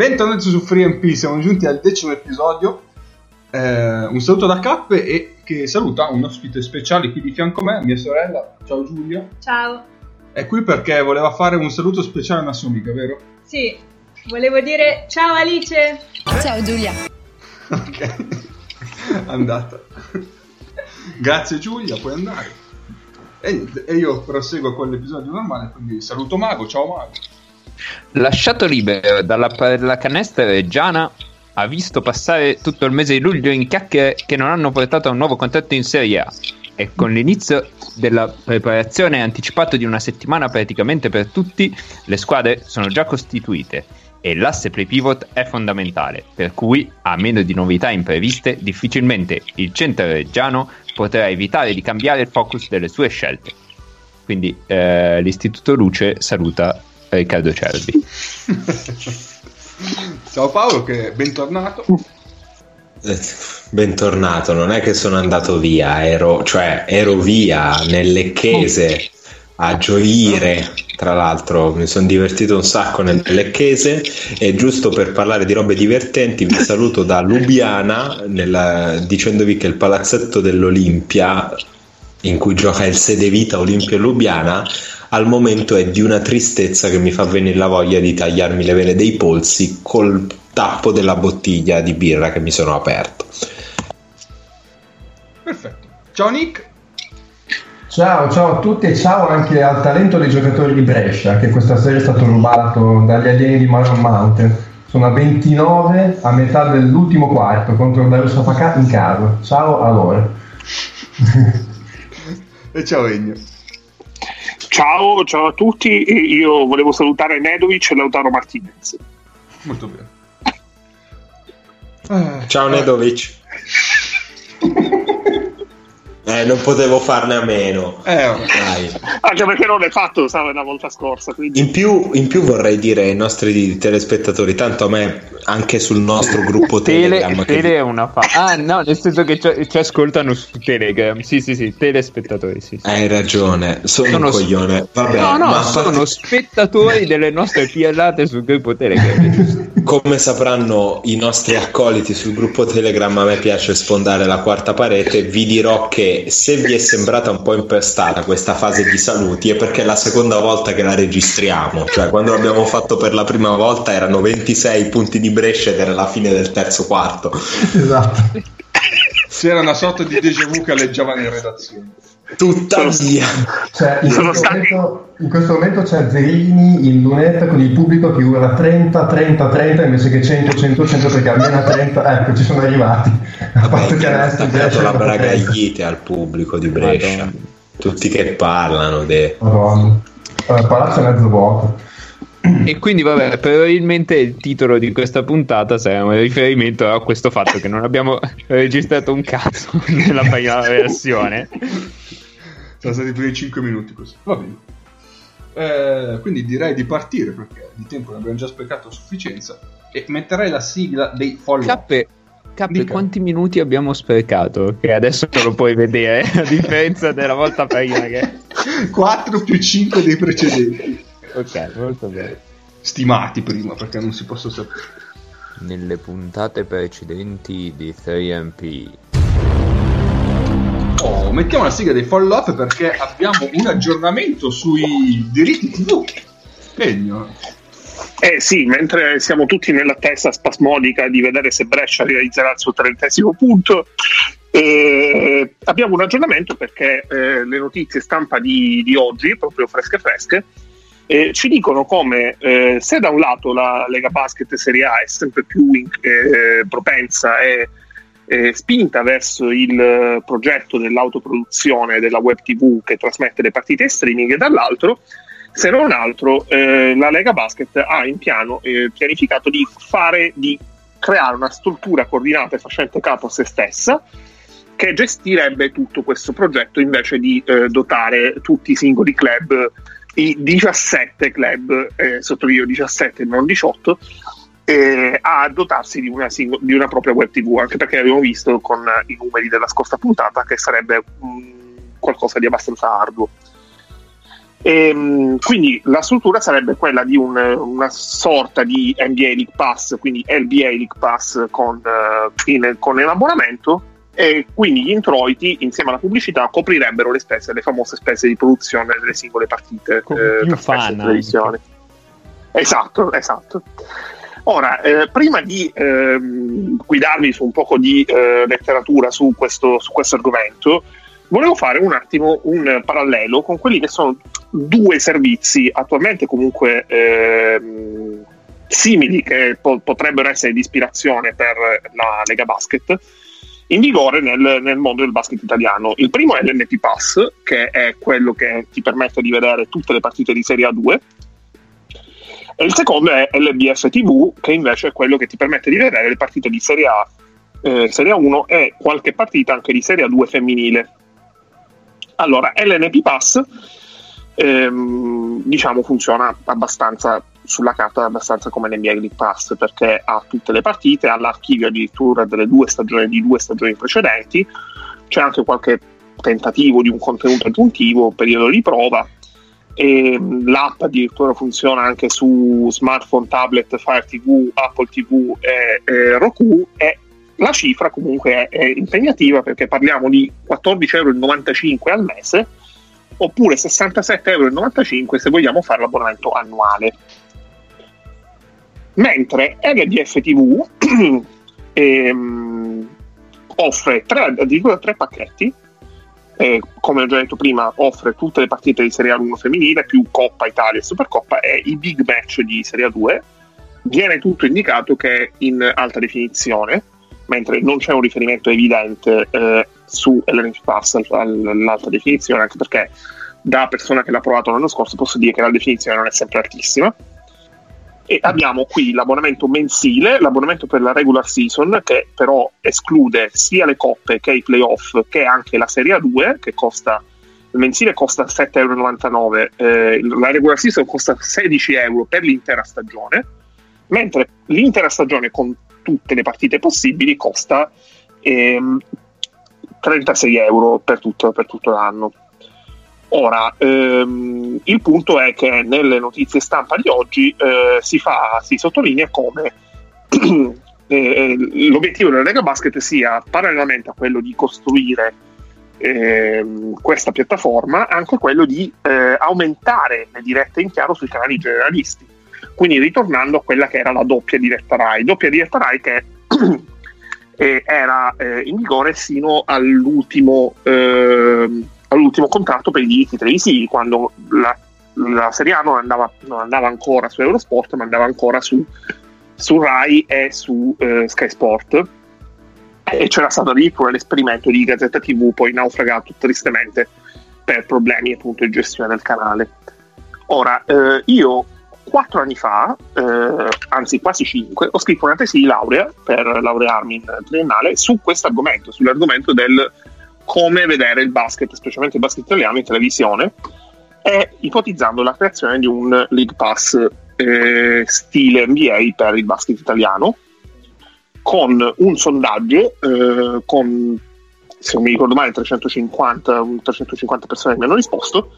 Bentornati su FreeMP, siamo giunti al decimo episodio. Eh, un saluto da Cappe e che saluta un ospite speciale qui di fianco a me, mia sorella. Ciao Giulia. Ciao. È qui perché voleva fare un saluto speciale a una sua amica, vero? Sì, volevo dire ciao Alice. Ciao Giulia. ok, andata. Grazie Giulia, puoi andare. E, e io proseguo con l'episodio normale, quindi saluto Mago, ciao Mago. Lasciato libero dalla pallacanestro Reggiana, ha visto passare tutto il mese di luglio in chiacchiere che non hanno portato a un nuovo contratto in Serie A. E con l'inizio della preparazione anticipato di una settimana praticamente per tutti, le squadre sono già costituite e l'asse play pivot è fondamentale, per cui, a meno di novità impreviste, difficilmente il centro reggiano potrà evitare di cambiare il focus delle sue scelte. Quindi eh, l'Istituto Luce saluta Riccardo Cervi. Ciao Paolo, che bentornato. Eh, Bentornato, non è che sono andato via, ero, cioè, ero via nel Lecchese a gioire. Tra l'altro mi sono divertito un sacco nel Lecchese e giusto per parlare di robe divertenti vi saluto da Lubiana nella- dicendovi che il palazzetto dell'Olimpia in cui gioca il Sedevita Olimpia Lubiana al momento è di una tristezza che mi fa venire la voglia di tagliarmi le vene dei polsi col tappo della bottiglia di birra che mi sono aperto. Perfetto. Ciao Nick. Ciao, ciao a tutti e ciao anche al talento dei giocatori di Brescia che questa sera è stato rubato dagli alieni di Maron Mountain. Sono a 29 a metà dell'ultimo quarto contro il Darussafaka in casa. Ciao a loro. E ciao Egno. Ciao, ciao a tutti. Io volevo salutare Nedovic e Lautaro Martinez. Molto bene. Eh, Ciao eh, Nedovic. Eh, non potevo farne a meno. Eh. Dai. Anche perché non l'hai fatto, sai, la volta scorsa. Quindi... In più, in più vorrei dire ai nostri telespettatori, tanto a me anche sul nostro gruppo Tele, Telegram che- tele è una fa. Ah, no, nel senso che ci, ci ascoltano su Telegram. Sì, sì, sì, telespettatori. Sì, sì. Hai ragione, sono, Sono un coglione. Vabbè, no, no, sono parte- spettatori delle nostre piallate sul gruppo Telegram. come sapranno i nostri accoliti sul gruppo Telegram, a me piace sfondare la quarta parete. Vi dirò che se vi è sembrata un po' impestata questa fase di saluti è perché è la seconda volta che la registriamo. Cioè, quando l'abbiamo fatto per la prima volta erano 26 punti di Brescia ed era la fine del terzo quarto. Esatto. C'era una sorta di déjà vu che alleggiava in redazione. Tuttavia, Cioè, in, Sono questo stati- momento, in questo momento c'è Zerini in lunetta con il pubblico che urla 30, 30, 30 invece che 100, 100, 100 perché almeno 30, ecco ci sono arrivati. A vabbè, parte che ha Brescia la è dopo 30. bragaglite al pubblico di Brescia. Madonna. Tutti che parlano de... Madonna. Allora, palazzo è mezzo vuoto. E quindi, vabbè, probabilmente il titolo di questa puntata sarà un riferimento a questo fatto che non abbiamo registrato un cazzo nella prima versione. Sono stati i primi 5 minuti così. Va bene. Eh, quindi direi di partire perché di tempo ne abbiamo già sprecato a sufficienza. E metterei la sigla dei follow Cappe, Cappe, quanti minuti abbiamo sprecato? Che adesso lo puoi vedere, a differenza della volta prima che... 4 più 5 dei precedenti. Ok, molto bene. Stimati prima perché non si possono sapere. Nelle puntate precedenti di 3MP Oh, mettiamo la sigla dei follow up perché abbiamo un aggiornamento sui diritti TV. Egno. Eh sì, mentre siamo tutti nell'attesa spasmodica di vedere se Brescia realizzerà il suo trentesimo punto, eh, abbiamo un aggiornamento perché eh, le notizie stampa di, di oggi, proprio fresche fresche, eh, ci dicono come eh, se da un lato la Lega Basket Serie A è sempre più in- eh, propensa e eh, spinta verso il eh, progetto dell'autoproduzione della web TV che trasmette le partite in streaming, e dall'altro se non altro eh, la Lega Basket ha in piano eh, pianificato di fare di creare una struttura coordinata e facente capo a se stessa che gestirebbe tutto questo progetto invece di eh, dotare tutti i singoli club i 17 club eh, sottolineo 17 e non 18 eh, a dotarsi di una, di una propria web tv anche perché abbiamo visto con i numeri della scorsa puntata che sarebbe mh, qualcosa di abbastanza arduo E, mh, quindi la struttura sarebbe quella di un- una sorta di NBA League Pass, quindi LBA League Pass con, eh, in- con l'abbonamento e quindi gli introiti insieme alla pubblicità coprirebbero le spese, le famose spese di produzione delle singole partite eh, trasmesse fan televisione. Esatto, esatto. Ora, eh, prima di ehm, guidarvi su un poco di eh, letteratura su questo, su questo argomento, volevo fare un attimo un parallelo con quelli che sono due servizi attualmente comunque ehm, simili che po- potrebbero essere di ispirazione per la Lega Basket in vigore nel, nel mondo del basket italiano. Il primo è l'NP Pass, che è quello che ti permette di vedere tutte le partite di Serie A2 e il secondo è LBF TV, che invece è quello che ti permette di vedere le partite di Serie A, eh, Serie A1 e qualche partita anche di Serie A2 femminile. Allora, LNP Pass ehm, diciamo funziona abbastanza sulla carta abbastanza come l'NBA League Pass perché ha tutte le partite, ha l'archivio addirittura delle due stagioni di due stagioni precedenti, c'è anche qualche tentativo di un contenuto aggiuntivo, periodo di prova e mh, l'app addirittura funziona anche su smartphone, tablet, Fire TV, Apple TV e, e Roku e la cifra comunque è, è impegnativa perché parliamo di 14,95 euro al mese oppure 67,95 euro se vogliamo fare l'abbonamento annuale. Mentre LDF TV ehm, offre tre, addirittura tre pacchetti eh, come ho già detto prima, offre tutte le partite di Serie A1 femminile, più Coppa Italia e Supercoppa e i big match di Serie A2. Viene tutto indicato che è in alta definizione, mentre non c'è un riferimento evidente eh, su LNF Pass all'alta definizione, anche perché da persona che l'ha provato l'anno scorso posso dire che la definizione non è sempre altissima. E abbiamo qui l'abbonamento mensile, l'abbonamento per la regular season, che però esclude sia le coppe che i playoff, che anche la Serie A2, che costa il mensile costa 7,99 euro, eh, la regular season costa 16 euro per l'intera stagione, mentre l'intera stagione con tutte le partite possibili costa ehm, 36 euro per tutto, per tutto l'anno. Ora, ehm, il punto è che nelle notizie stampa di oggi eh, si, fa, si sottolinea come eh, l'obiettivo della Lega Basket sia, parallelamente a quello di costruire ehm, questa piattaforma, anche quello di eh, aumentare le dirette in chiaro sui canali generalisti. Quindi ritornando a quella che era la doppia diretta RAI, doppia diretta RAI che eh, era eh, in vigore sino all'ultimo ehm, all'ultimo contratto per i diritti televisivi, quando la, la Serie A non andava, non andava, ancora su Eurosport, ma andava ancora su, su Rai e su eh, Sky Sport. E c'era stato addirittura l'esperimento di Gazzetta TV, poi naufragato tristemente per problemi appunto di gestione del canale. Ora, eh, io quattro anni fa, eh, anzi quasi cinque, ho scritto una tesi di laurea per laurearmi in triennale su questo argomento, sull'argomento del come vedere il basket, specialmente il basket italiano, in televisione e ipotizzando la creazione di un League Pass eh, stile NBA per il basket italiano con un sondaggio eh, con se non mi ricordo male 350, 350 persone che mi hanno risposto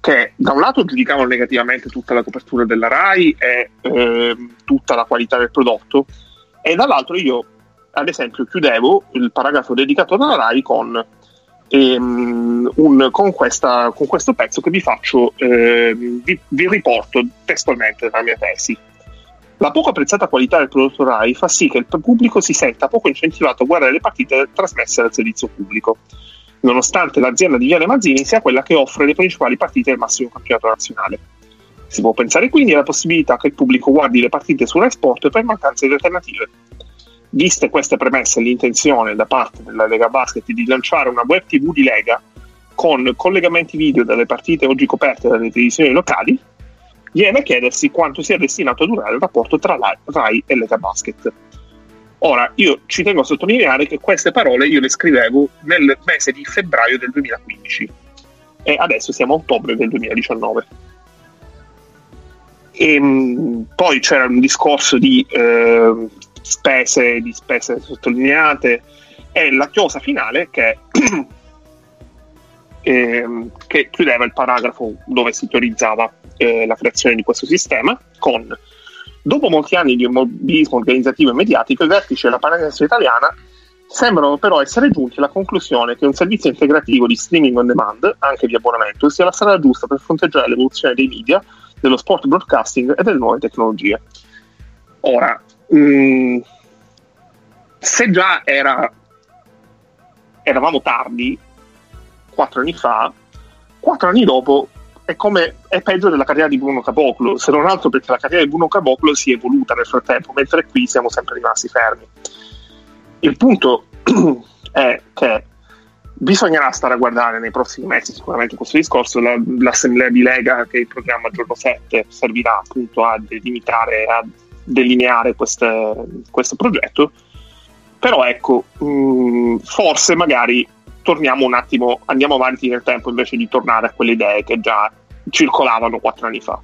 che da un lato giudicavano negativamente tutta la copertura della RAI e eh, tutta la qualità del prodotto e dall'altro io ad esempio chiudevo il paragrafo dedicato alla RAI con, ehm, un, con, questa, con, questo pezzo che vi faccio, eh, vi, vi, riporto testualmente dalla mia tesi. La poco apprezzata qualità del prodotto RAI fa sì che il pubblico si senta poco incentivato a guardare le partite trasmesse dal servizio pubblico, nonostante l'azienda di Viale Mazzini sia quella che offre le principali partite del massimo campionato nazionale. Si può pensare quindi alla possibilità che il pubblico guardi le partite su Rai Sport per mancanza di alternative. Viste queste premesse e l'intenzione da parte della Lega Basket di lanciare una web TV di Lega con collegamenti video delle partite oggi coperte dalle televisioni locali, viene a chiedersi quanto sia destinato a durare il rapporto tra RAI e Lega Basket. Ora, io ci tengo a sottolineare che queste parole io le scrivevo nel mese di febbraio del 2015 e adesso siamo a ottobre del 2019. E, mh, poi c'era un discorso di eh, spese, di spese sottolineate e la chiosa finale che ehm, che chiudeva il paragrafo dove si teorizzava eh, la creazione di questo sistema con dopo molti anni di immobilismo organizzativo e mediatico i vertici della pallacanestro italiana sembrano però essere giunti alla conclusione che un servizio integrativo di streaming on demand, anche di abbonamento, sia la strada giusta per fronteggiare l'evoluzione dei media, dello sport broadcasting e delle nuove tecnologie. Ora, mh, se già era, eravamo tardi, quattro anni fa, quattro anni dopo è come è peggio della carriera di Bruno Caboclo, se non altro perché la carriera di Bruno Caboclo si è evoluta nel frattempo, mentre qui siamo sempre rimasti fermi. Il punto è che bisognerà stare a guardare nei prossimi mesi sicuramente questo discorso, la, l'assemblea di Lega che il programma giorno 7 servirà appunto a delimitare, a delineare queste, questo progetto, però ecco, mh, forse magari torniamo un attimo, andiamo avanti nel tempo invece di tornare a quelle idee che già circolavano quattro anni fa.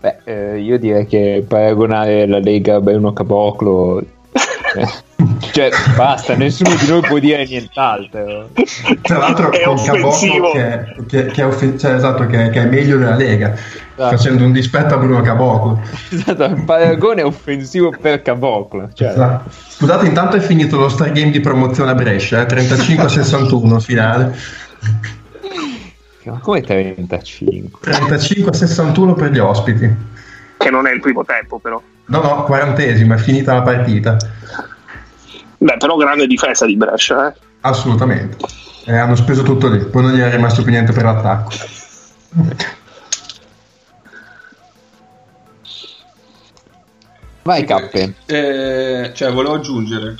Beh, eh, io direi che paragonare la Lega a Bruno Caboclo... eh, cioè, basta, nessuno di noi può dire nient'altro. Tra l'altro È con. Caboclo che, che, che è offe- cioè, esatto, che, che è meglio della Lega, Esatto. facendo un dispetto a Bruno Caboclo. Esatto, il paragone è offensivo per Caboclo. Cioè, Esatto. Scusate, intanto è finito lo Star Game di promozione a Brescia, eh, 35-61 finale. ma come 35? 35-61 per gli ospiti. Che non è il primo tempo, però. No, no, quarantesima, è finita la partita. Beh, però grande difesa di Brescia, eh. Assolutamente. Eh, hanno speso tutto lì, poi non gli è rimasto più niente per l'attacco. Vai Cappe. Eh, cioè, volevo aggiungere.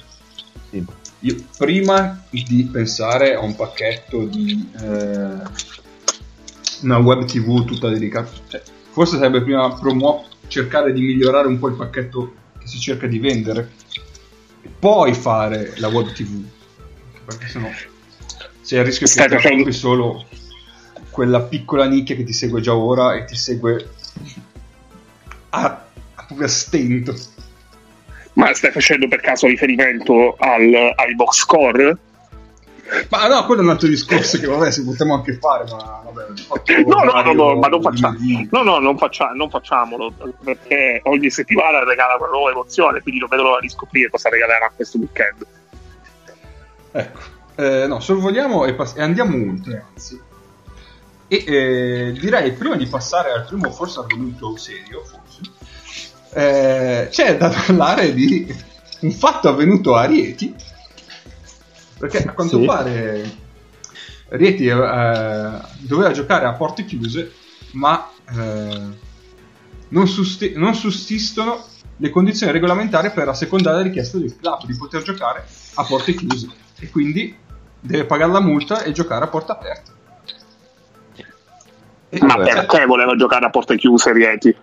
Sì. Io, prima di pensare a un pacchetto di eh, una web tv tutta dedicata, cioè, forse sarebbe prima promuo- cercare di migliorare un po' il pacchetto che si cerca di vendere, poi fare la web tv, perché sennò c'è il rischio che Stai ti solo quella piccola nicchia che ti segue già ora e ti segue a, a proprio a stento. Ma stai facendo per caso riferimento al, ai box score? Ma no, quello è un altro discorso che vabbè, si potremmo anche fare, ma vabbè. No, no, no, no, ma non facciamo. No, no, non, faccia- non facciamolo perché ogni settimana regala una nuova emozione, quindi non vedo l'ora di scoprire cosa regalerà questo weekend. Ecco, eh, no, sorvoliamo e, pass- e andiamo oltre, anzi. E eh, direi prima di passare al primo forse argomento serio, forse, eh, c'è da parlare di un fatto avvenuto a Rieti, perché a quanto Sì. pare Rieti eh, doveva giocare a porte chiuse, ma eh, non, susti- non sussistono le condizioni regolamentari per assecondare la richiesta del club di poter giocare a porte chiuse e quindi deve pagare la multa e giocare a porta aperta. E- Ma Vabbè. perché voleva giocare a porte chiuse Rieti?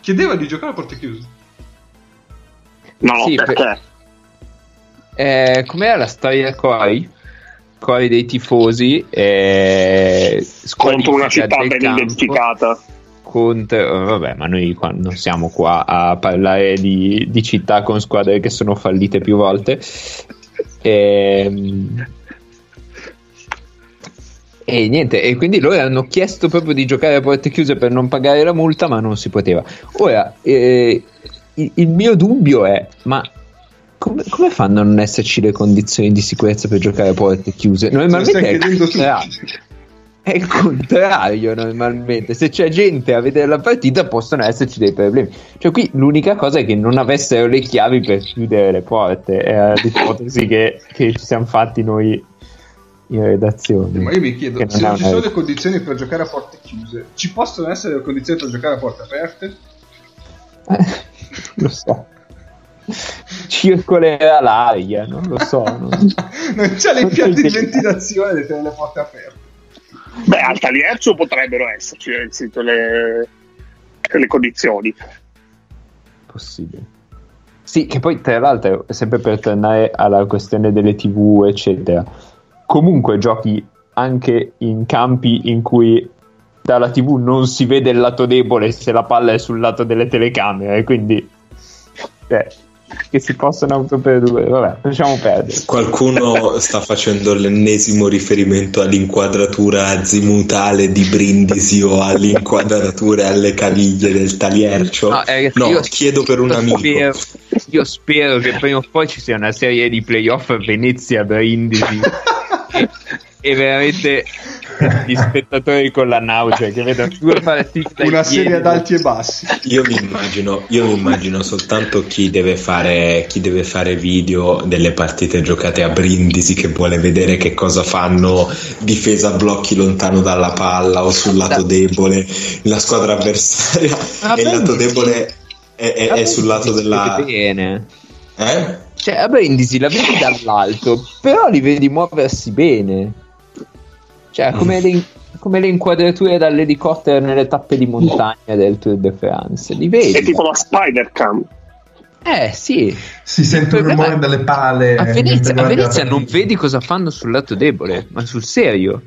Chiedeva di giocare a porte chiuse. No, no, Sì, per- perché? Eh, com'era la storia Cori? Cori dei tifosi eh, Contro una città ben campo identificata. contro- eh, vabbè, ma noi qua non siamo qua a parlare di, di città con squadre che sono fallite più volte. Ehm, E, niente, e quindi loro hanno chiesto proprio di giocare a porte chiuse per non pagare la multa, ma non si poteva. Ora, eh, il, il mio dubbio è: ma come, come fanno a non esserci le condizioni di sicurezza per giocare a porte chiuse? Normalmente è il. È il contrario normalmente, se c'è gente a vedere la partita possono esserci dei problemi. Cioè qui l'unica cosa è che non avessero le chiavi per chiudere le porte, è l'ipotesi che, che ci siamo fatti noi in redazione. Ma io mi chiedo, se non ci sono le condizioni per giocare a porte chiuse, ci possono essere le condizioni per giocare a porte aperte? Eh, lo so. Circolerà l'aria, non lo so. non- non c'è impianti di ventilazione di tenere le porte aperte. Beh, al Taliercio potrebbero esserci, nel senso, le, le condizioni. Possibile. Sì, che poi tra l'altro, sempre per tornare alla questione delle TV, eccetera, comunque giochi anche in campi in cui dalla TV non si vede il lato debole se la palla è sul lato delle telecamere, quindi eh, che si possono autoprodurre. Vabbè, lasciamo perdere. Qualcuno sta facendo l'ennesimo riferimento all'inquadratura azimutale di Brindisi o all'inquadratura alle caviglie del taliercio. No, eh, No, io- chiedo per un amico. Spero, io spero che prima o poi ci sia una serie di playoff Venezia-Brindisi e, e veramente gli spettatori con la nausea che vedono due dai Una serie ad alti e bassi. Io mi immagino, io mi immagino soltanto chi deve, fare, chi deve fare video delle partite giocate a Brindisi che vuole vedere che cosa fanno difesa a blocchi lontano dalla palla o sul lato debole. La squadra avversaria Ah, e il lato debole è, è- è sul lato della... bene Eh? cioè a Brindisi la vedi dall'alto però li vedi muoversi bene cioè come le, come le inquadrature dall'elicottero nelle tappe di montagna del Tour de France li vedi È tipo la Spider Cam. eh sì Si sente il problema rumore è- delle pale. a Venezia, mentre a Venezia non vedi cosa fanno sul lato debole ma sul serio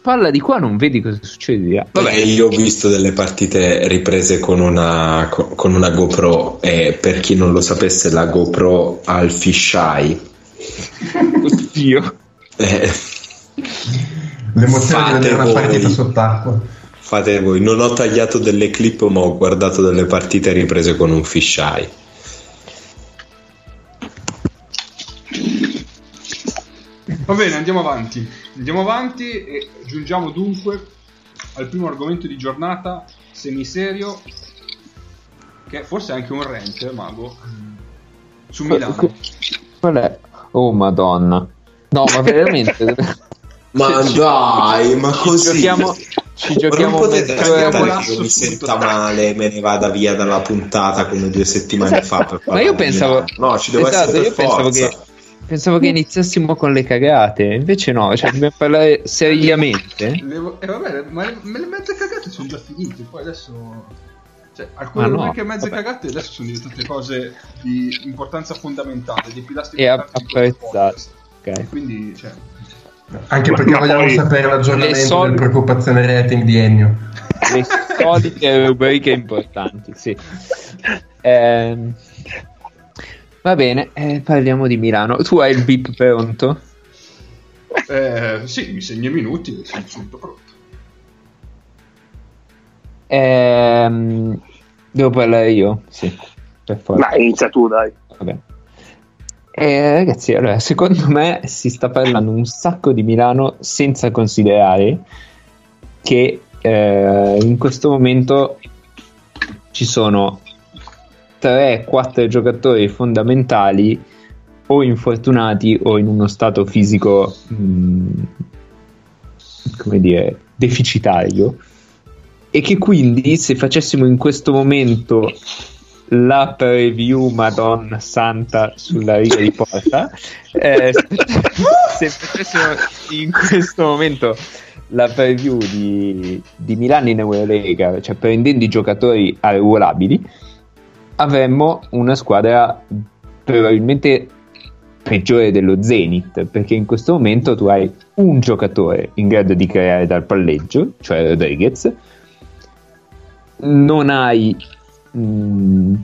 parla di qua non vedi cosa succede di là. Vabbè, io ho visto delle partite riprese con una, co- con una GoPro e per chi non lo sapesse la GoPro ha il fisheye. oddio Eh, L'emozione di Fate vedere una voi. partita sott'acqua. fate voi, non ho tagliato delle clip ma ho guardato delle partite riprese con un fisheye. Va bene, andiamo avanti. Andiamo avanti e giungiamo dunque al primo argomento di giornata, semiserio, che forse è anche un rant, eh, Mago, su Milano. Qual è? Oh madonna. No, ma veramente. Ma Ci- dai, ma ci così giochiamo, ci giochiamo non potete aspettare che io mi senta male e me ne vada via dalla puntata come due settimane fa per Ma io pensavo. No ci deve esatto, essere pensavo forza. che. Pensavo che iniziassimo con le cagate, invece no, cioè dobbiamo parlare seriamente. Le- e vabbè, ma le, mezze cagate sono già finite, poi adesso... Cioè, alcune Ma no, rubriche mezze vabbè. cagate adesso sono diventate cose di importanza fondamentale, dei pilastri E apprezzate. Ok. Quindi, cioè, Anche Ma- perché ma vogliamo poi- sapere l'aggiornamento solite- delle preoccupazioni rating di Ennio. Le solite rubriche importanti, sì. Ehm, va bene, eh, parliamo di Milano. Tu hai il beep pronto? eh, sì, mi segno i minuti e sono subito pronto. Ehm, devo parlare io? Sì, per forza. Dai, inizia tu, dai. Vabbè. Eh, ragazzi, allora, secondo me si sta parlando un sacco di Milano senza considerare che eh, in questo momento ci sono 3-4 giocatori fondamentali o infortunati o in uno stato fisico mh, come dire deficitario e che quindi se facessimo in questo momento la preview Madonna Santa sulla riga di porta. Eh, se facessimo in questo momento la preview di, di Milano in Eurolega cioè prendendo i giocatori arruolabili avremmo una squadra probabilmente peggiore dello Zenith perché in questo momento tu hai un giocatore in grado di creare dal palleggio cioè Rodriguez. Non hai mm,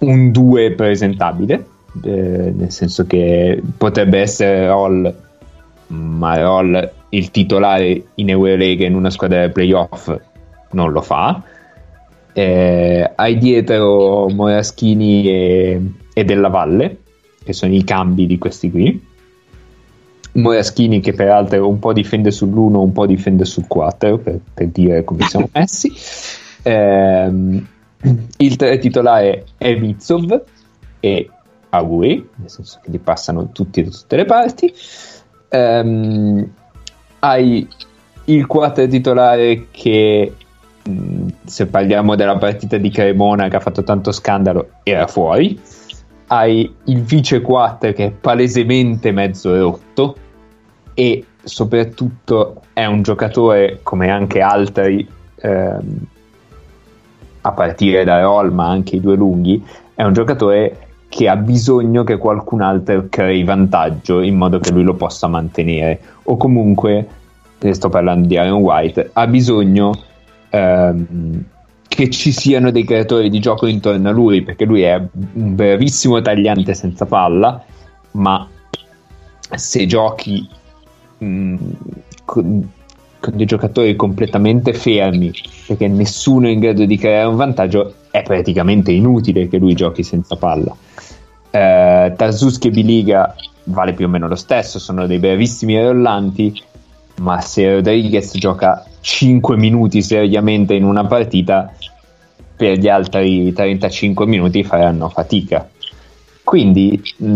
un 2 presentabile eh, nel senso che potrebbe essere Roll ma Roll il titolare in Eurolega in una squadra playoff non lo fa. Eh, hai dietro Moraschini e, e Della Valle che sono i cambi di questi qui. Moraschini che peraltro un po' difende sull'1 un po' difende sul 4 per, per dire come siamo messi. Ehm, il titolare è Mitsov e Aue nel senso che li passano tutti da tutte le parti. Ehm, hai il 4 titolare che se parliamo della partita di Cremona che ha fatto tanto scandalo era fuori. Hai il vice 4 che è palesemente mezzo rotto e soprattutto è un giocatore come anche altri ehm, a partire da Roll ma anche i due lunghi è un giocatore che ha bisogno che qualcun altro crei vantaggio in modo che lui lo possa mantenere. O comunque sto parlando di Aaron White ha bisogno ehm, che ci siano dei creatori di gioco intorno a lui, perché lui è un bravissimo tagliante senza palla, ma se giochi mh, con, con dei giocatori completamente fermi, perché nessuno è in grado di creare un vantaggio, è praticamente inutile che lui giochi senza palla. Eh, Tarzuski e Biliga vale più o meno lo stesso, sono dei bravissimi rollanti, ma se Rodriguez gioca 5 minuti seriamente in una partita, per gli altri 35 minuti faranno fatica. Quindi, mh,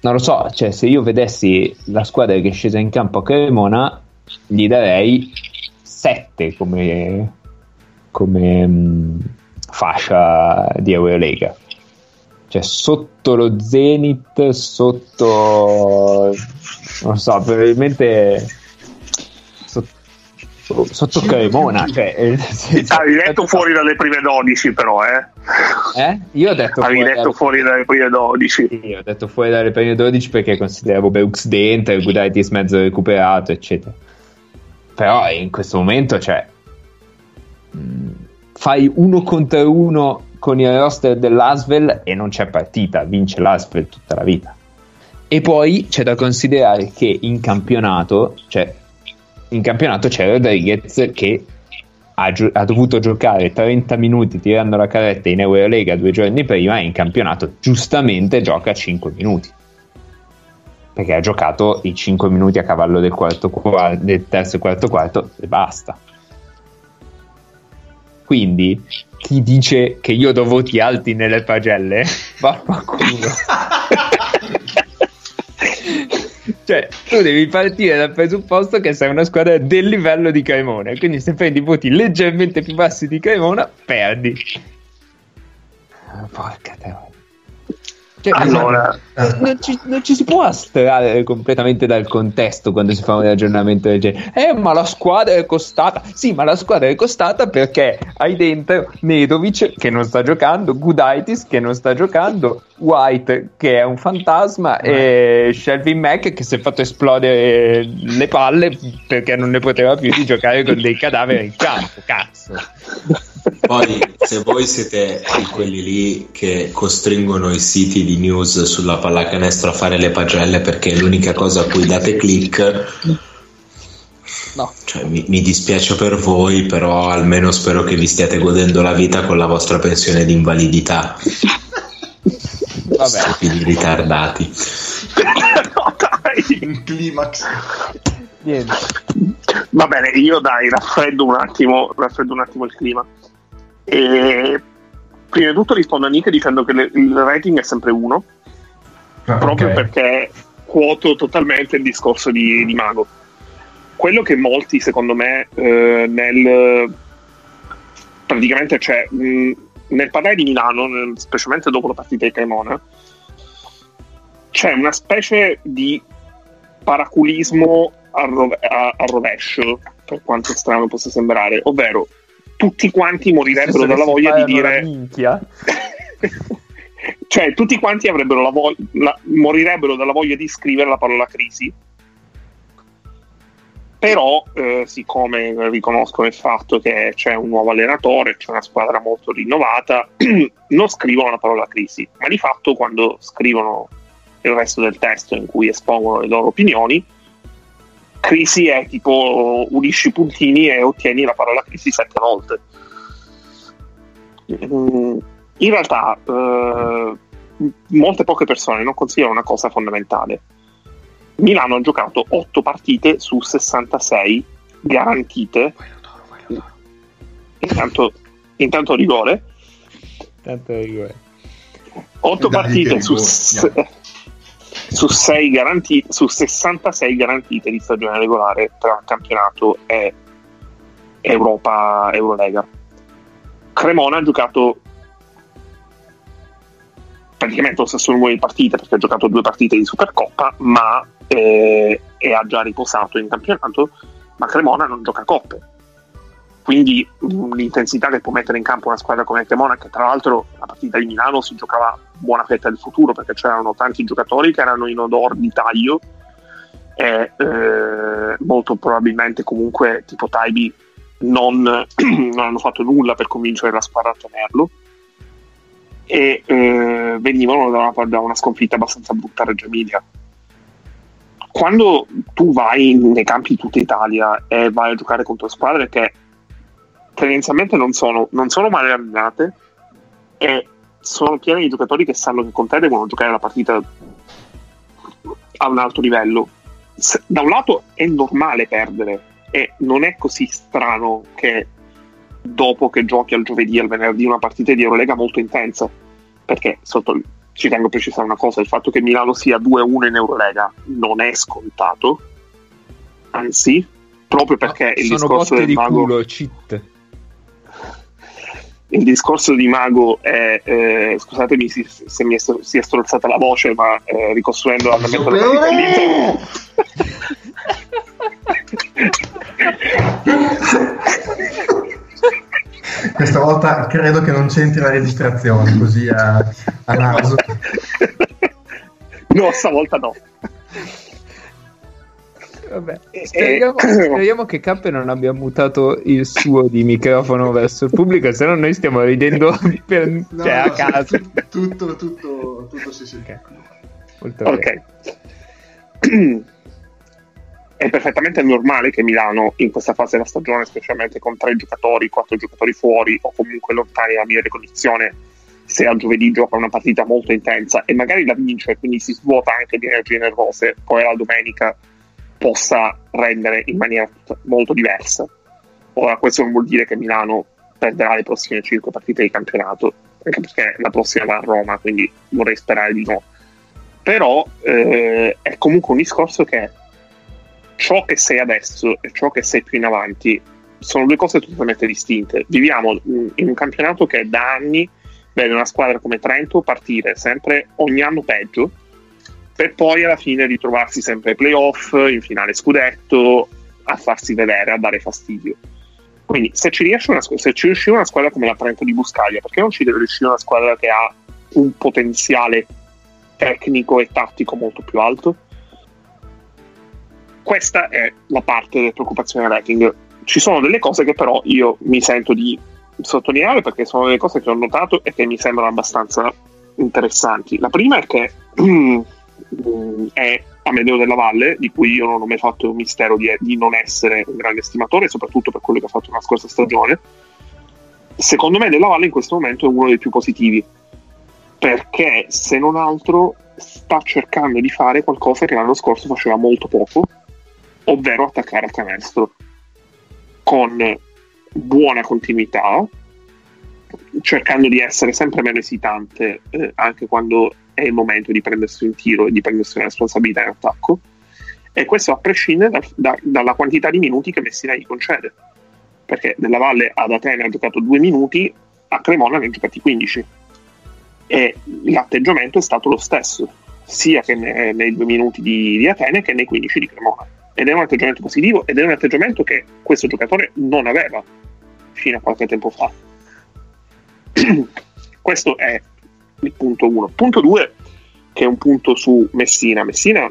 non lo so, cioè, se io vedessi la squadra che è scesa in campo a Cremona, gli darei 7 come, come mh, fascia di Eurolega cioè sotto lo Zenith, sotto non so, probabilmente sotto, sotto Cremona. Cioè, Avevi detto fuori dalle prime 12, però, eh? eh? Io ho detto Avevi fuori, detto fuori dalle prime 12. Sì, ho detto fuori dalle prime 12 perché consideravo Beux dentro, Gudaitis mezzo recuperato, eccetera. Però in questo momento, cioè, mh, fai uno contro uno con il roster dell'Asvel e non c'è partita, vince l'Asvel tutta la vita. E poi c'è da considerare che in campionato, cioè in campionato c'è Rodriguez che ha, gio- ha, dovuto giocare 30 minuti tirando la carretta in Eurolega due giorni prima e in campionato giustamente gioca 5 minuti perché ha giocato i 5 minuti a cavallo del, quarto, del terzo e quarto quarto e basta quindi chi dice che io do voti alti nelle pagelle, vaffanculo. cioè, tu devi partire dal presupposto che sei una squadra del livello di Cremona. Quindi, se prendi voti leggermente più bassi di Cremona, perdi. Porca te. Cioè, allora, non, non, ci, non, ci, si può astrarre completamente dal contesto quando si fa un ragionamento del genere. Eh, ma la squadra è costata. Sì, ma la squadra è costata perché hai dentro Nedovic che non sta giocando, Gudaitis che non sta giocando, White che è un fantasma e Shelvin Mack che si è fatto esplodere le palle perché non ne poteva più di giocare con dei cadaveri in campo. Cazzo. Poi, se voi siete quelli lì che costringono i siti di news sulla pallacanestro a fare le pagelle perché è l'unica cosa a cui date click, no. Cioè, mi, mi, dispiace per voi, però almeno spero che vi stiate godendo la vita con la vostra pensione di invalidità. Vabbè. Stupidi ritardati. no, dai. In climax. Niente. Va bene, io dai, raffreddo un attimo, raffreddo un attimo il clima. E prima di tutto rispondo a Nick dicendo che le, il rating è sempre uno, ah, proprio okay. perché quoto totalmente il discorso di, di, Mago. Quello che molti, secondo me, eh, nel praticamente cioè, mh, nel parlare di Milano, nel, specialmente dopo la partita di Cremona, c'è una specie di paraculismo a, rove- a, a rovescio, per quanto strano possa sembrare, ovvero tutti quanti morirebbero dalla voglia di dire minchia cioè tutti quanti avrebbero la voglia morirebbero dalla voglia di scrivere la parola crisi però eh, siccome riconoscono il fatto che c'è un nuovo allenatore c'è una squadra molto rinnovata non scrivono la parola crisi ma di fatto quando scrivono il resto del testo in cui espongono le loro opinioni crisi è tipo unisci i puntini e ottieni la parola crisi sette volte. In realtà eh, molte poche persone non considerano una cosa fondamentale. Milano ha giocato 8 partite su 66 garantite. Intanto, intanto rigore. Intanto rigore. 8 partite su, su, garanti- su 66 garantite di stagione regolare tra campionato e Europa Eurolega. Cremona ha giocato praticamente lo stesso numero di partite perché ha giocato due partite di Supercoppa ma eh, e ha già riposato in campionato ma Cremona non gioca coppe. Quindi l'intensità che può mettere in campo una squadra come Cremona che tra l'altro la partita di Milano si giocava buona fetta del futuro perché c'erano tanti giocatori che erano in odor di taglio e eh, molto probabilmente comunque tipo Taibi non, non hanno fatto nulla per convincere la squadra a tenerlo e eh, venivano da una, da una, sconfitta abbastanza brutta a Reggio Emilia. Quando tu vai nei campi di tutta Italia e vai a giocare contro squadre che tendenzialmente non sono, non sono male allenate e sono piene di giocatori che sanno che con te devono giocare la partita a un alto livello. Da un lato è normale perdere e non è così strano che dopo che giochi al giovedì e al venerdì una partita di Eurolega molto intensa. Perché sotto, ci tengo a precisare una cosa: il fatto che Milano sia 2-1 in Eurolega non è scontato, anzi, proprio perché no, il discorso del di mago. Culo, cheat. Il discorso di Mago è, eh, scusatemi se, se mi è, si è strozzata la voce, ma eh, ricostruendo l'andamento della partita Questa volta credo che non c'entri la registrazione così a, a naso. No, stavolta no. Vabbè, speriamo, speriamo, che Cappe non abbia mutato il suo di microfono verso il pubblico, se no noi stiamo ridendo per, no, cioè, a caso. Tutto, tutto, tutto si sente. Okay. ok. è perfettamente normale che Milano in questa fase della stagione, specialmente con tre giocatori, quattro giocatori fuori o comunque lontani dalla mia ricognizione, se a giovedì gioca una partita molto intensa e magari la vince, quindi si svuota anche di energie nervose, poi la domenica possa rendere in maniera molto diversa. Ora, questo non vuol dire che Milano perderà le prossime 5 partite di campionato, anche perché la prossima va a Roma, quindi vorrei sperare di no. Però eh, è comunque un discorso che ciò che sei adesso e ciò che sei più in avanti sono due cose totalmente distinte. Viviamo in un campionato che da anni vede una squadra come Trento partire sempre ogni anno peggio per poi alla fine ritrovarsi sempre ai playoff, in finale scudetto, a farsi vedere, a dare fastidio. Quindi se ci, riesce una, se ci riusciva una squadra come la Trento di Buscaglia, perché non ci deve riuscire una squadra che ha un potenziale tecnico e tattico molto più alto? Questa è la parte delle preoccupazioni rating. Ci sono delle cose che però io mi sento di sottolineare perché sono delle cose che ho notato e che mi sembrano abbastanza interessanti. La prima è che è Amedeo della Valle, di cui io non ho mai fatto un mistero di, di non essere un grande stimatore, soprattutto per quello che ha fatto la scorsa stagione. Secondo me Della Valle in questo momento è uno dei più positivi, perché se non altro sta cercando di fare qualcosa che l'anno scorso faceva molto poco, ovvero attaccare a canestro con buona continuità, cercando di essere sempre meno esitante eh, anche quando è il momento di prendersi un tiro e di prendersi una responsabilità in attacco. E questo a prescindere da, da, dalla quantità di minuti che Messina gli concede. Perché Della Valle ad Atene ha giocato due minuti, a Cremona ne ha giocati 15. E l'atteggiamento è stato lo stesso, sia che ne, nei due minuti di, di Atene che nei 15 di Cremona ed è un atteggiamento positivo ed è un atteggiamento che questo giocatore non aveva fino a qualche tempo fa. questo è il punto 1. Punto 2, che è un punto su Messina. Messina,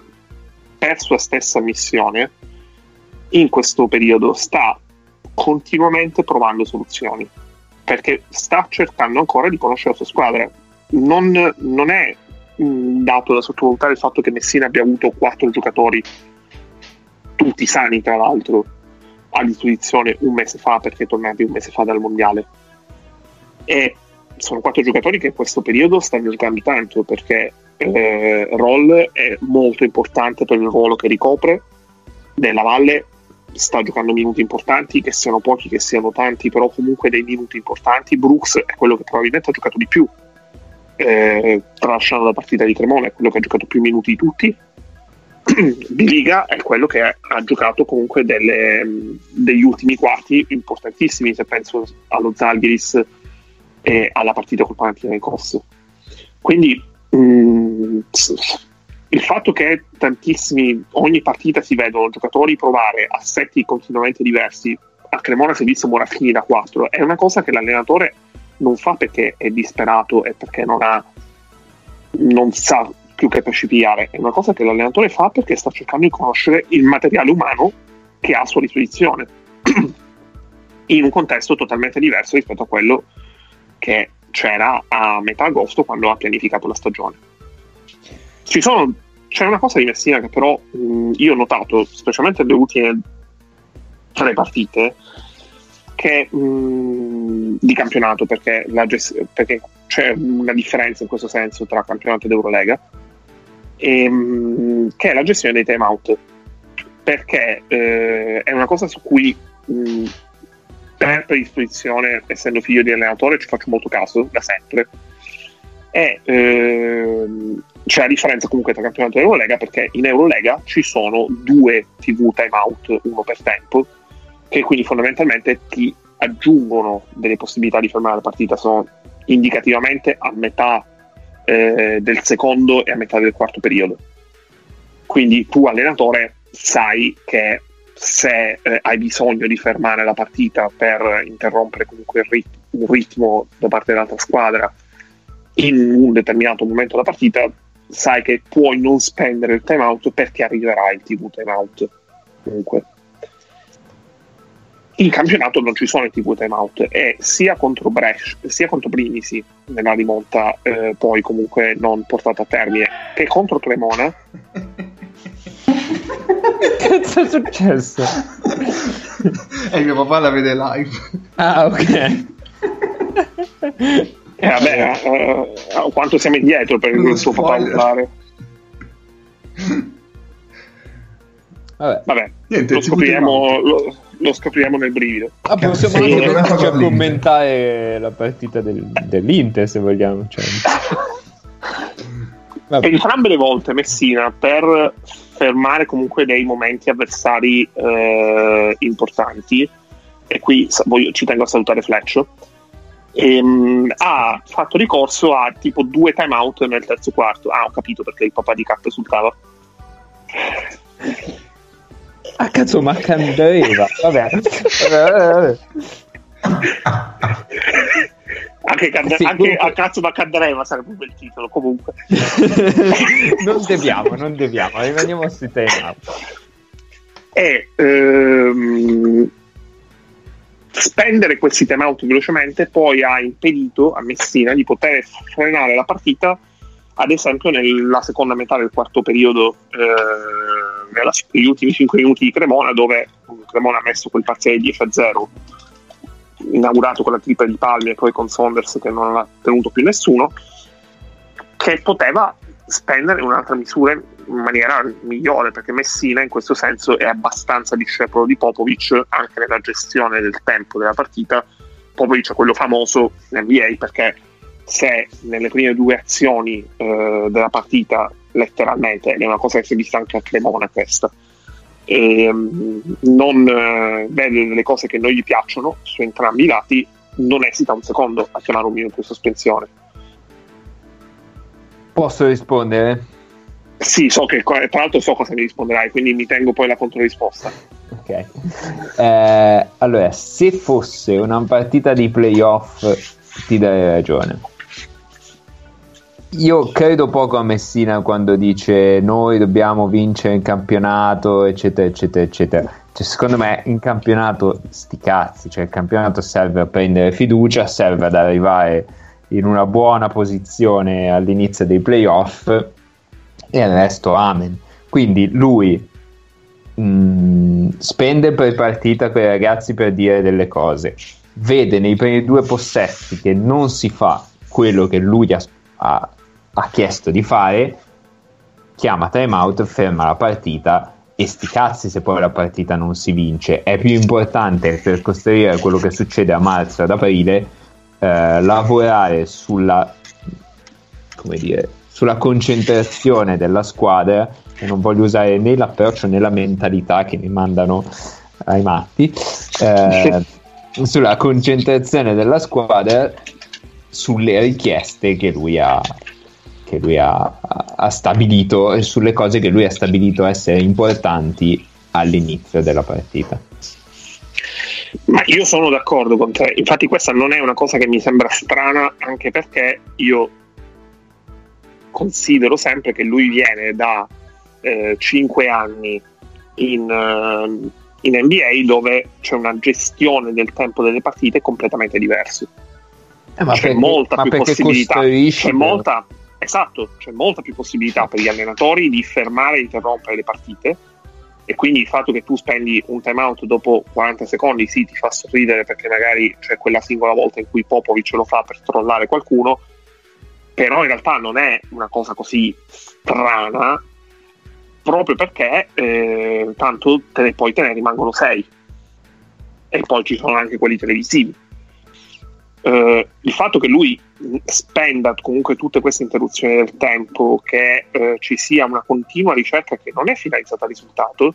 per sua stessa missione, in questo periodo sta continuamente provando soluzioni, perché sta cercando ancora di conoscere la sua squadra. Non, non è dato da sottovalutare il fatto che Messina abbia avuto quattro giocatori tutti sani tra l'altro a disposizione un mese fa perché tornati un mese fa dal mondiale. E sono quattro giocatori che in questo periodo stanno giocando tanto perché eh, Roll è molto importante per il ruolo che ricopre. Della Valle sta giocando minuti importanti che siano pochi che siano tanti però comunque dei minuti importanti. Brooks è quello che probabilmente ha giocato di più eh, tralasciando la partita di Cremona è quello che ha giocato più minuti di tutti di Liga è quello che ha giocato comunque delle, degli ultimi quarti importantissimi, se penso allo Zalgiris e alla partita col Panathinaikos. Quindi mh, mm, il fatto che tantissimi, ogni partita si vedono giocatori provare assetti continuamente diversi, a Cremona si è visto Morafini da 4, è una cosa che l'allenatore non fa perché è disperato e perché non ha non sa più che per scipiare, è una cosa che l'allenatore fa perché sta cercando di conoscere il materiale umano che ha a sua disposizione. in un contesto totalmente diverso rispetto a quello che c'era a metà agosto quando ha pianificato la stagione. Sono, c'è una cosa di Messina che però mh, io ho notato, specialmente nelle ultime tre partite, che, mh, di campionato, perché, gest- perché, c'è una differenza in questo senso tra campionato ed Eurolega, e, mh, che è la gestione dei time out. Perché eh, è una cosa su cui mh, per predisposizione, essendo figlio di allenatore, ci faccio molto caso da sempre. E ehm, c'è la differenza comunque tra campionato e Eurolega perché in Eurolega ci sono due TV timeout, uno per tempo, che quindi fondamentalmente ti aggiungono delle possibilità di fermare la partita, sono indicativamente a metà eh, del secondo e a metà del quarto periodo. Quindi tu allenatore sai che se eh, hai bisogno di fermare la partita per interrompere comunque rit- un ritmo da parte dell'altra squadra in un determinato momento della partita, sai che puoi non spendere il timeout perché arriverà il TV timeout comunque in campionato non ci sono i TV timeout e sia contro Brescia sia contro Brindisi nella rimonta eh, poi comunque non portata a termine che contro Cremona. Che cazzo è successo? e mio papà la vede live. Ah ok. E eh, vabbè eh, eh, quanto siamo indietro per il suo papà entrare vabbè, vabbè Niente, lo scopriremo lo, lo scopriremo nel brivido. Ah, possiamo sì, anche a commentare la partita del, dell'Inter se vogliamo. Cioè. Entrambe le volte Messina per fermare comunque dei momenti avversari eh, importanti, e qui voglio, ci tengo a salutare Fletch, ehm, ha fatto ricorso a tipo due timeout nel terzo quarto. Ah, ho capito perché il papà di Cap esultava. Ah, cazzo, ma Candreva. Vabbè. anche, Cand- sì, anche a cazzo da Candreva sarebbe un bel titolo comunque non deviamo non deviamo rimaniamo sui tema e ehm, spendere questi time out velocemente poi ha impedito a Messina di poter frenare la partita ad esempio nella seconda metà del quarto periodo eh, negli ultimi 5 minuti di Cremona dove Cremona ha messo quel parziale 10 a 0 inaugurato con la tripla di Palmi e poi con Saunders che non ha tenuto più nessuno che poteva spendere un'altra misura in maniera migliore perché Messina in questo senso è abbastanza discepolo di Popovic anche nella gestione del tempo della partita. Popovic è quello famoso in NBA perché se nelle prime due azioni eh, della partita, letteralmente, è una cosa che si è vista anche a Cremona questa, e, um, non eh, vede delle cose che non gli piacciono su entrambi i lati, non esita un secondo a chiamare un minuto di sospensione. Posso rispondere? Sì, so che tra l'altro so cosa mi risponderai, quindi mi tengo poi la controrisposta. Ok. Eh, allora, se fosse una partita di playoff, ti darei ragione io credo poco a Messina quando dice noi dobbiamo vincere in campionato, eccetera, eccetera, eccetera. Cioè, secondo me in campionato sti cazzi, cioè il campionato serve a prendere fiducia, serve ad arrivare in una buona posizione all'inizio dei playoff e il resto amen. Quindi lui mh, mm, spende per partita quei ragazzi per dire delle cose, vede nei primi due possessi che non si fa quello che lui ha, ha ha chiesto di fare, chiama timeout, ferma la partita e sti cazzi se poi la partita non si vince. È più importante per costruire quello che succede a marzo ad aprile eh, lavorare sulla, dire, sulla concentrazione della squadra e non voglio usare né l'approccio né la mentalità che mi mandano ai matti eh, sulla concentrazione della squadra sulle richieste che lui ha, che lui ha, ha stabilito, sulle cose che lui ha stabilito essere importanti all'inizio della partita. Ma io sono d'accordo con te, infatti questa non è una cosa che mi sembra strana, anche perché io considero sempre che lui viene da eh, 5 anni in, uh, in NBA dove c'è una gestione del tempo delle partite completamente diversa. Eh, c'è perché- molta più possibilità. C'è molta, esatto, c'è molta più possibilità per gli allenatori di fermare e interrompere le partite. E quindi il fatto che tu spendi un timeout dopo 40 secondi, sì, ti fa sorridere perché magari c'è quella singola volta in cui Popovic lo fa per trollare qualcuno, però in realtà non è una cosa così strana, proprio perché eh, tanto te ne, poi te ne rimangono 6 e poi ci sono anche quelli televisivi. Eh, il fatto che lui spenda comunque tutte queste interruzioni del tempo, che eh, ci sia una continua ricerca che non è finalizzata al risultato,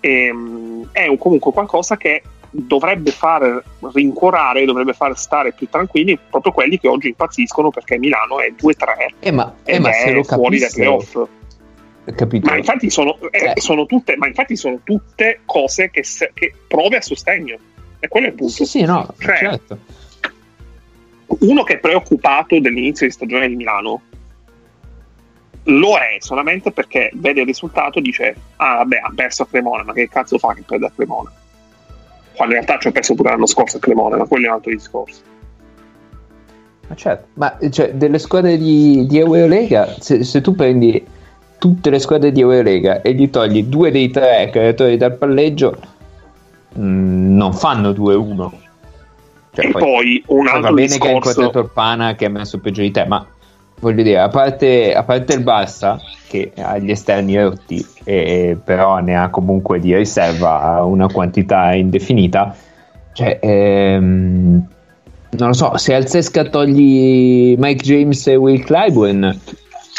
ehm, è un- comunque qualcosa che dovrebbe far rincuorare, dovrebbe far stare più tranquilli proprio quelli che oggi impazziscono perché Milano è 2-3 Eh, ma, eh, ma se è lo fuori dai playoff. capito? Ma infatti sono, eh, Eh. sono tutte, ma infatti sono tutte cose che, se- che prove a sostegno. E quello è il punto. Sì, sì, no, Cioè, certo. Uno che è preoccupato dell'inizio di stagione di Milano lo è solamente perché vede il risultato e dice ah vabbè ha perso a Cremona ma che cazzo fa che perde a Cremona quando in realtà ci ho perso pure l'anno scorso a Cremona ma quello è un altro discorso Ma certo, ma cioè, delle squadre di, di Eurolega, se, se tu prendi tutte le squadre di Eurolega e gli togli due dei tre creatori dal palleggio, mh, non fanno 2-1. Cioè, e poi, un poi altro va bene che hai discorso incontrato il Pana che ha messo peggio di te, ma voglio dire, a parte, a parte il Barça che ha gli esterni rotti, e, però ne ha comunque di riserva una quantità indefinita, cioè, ehm, non lo so, se al Sesca togli Mike James e Will Clyburn,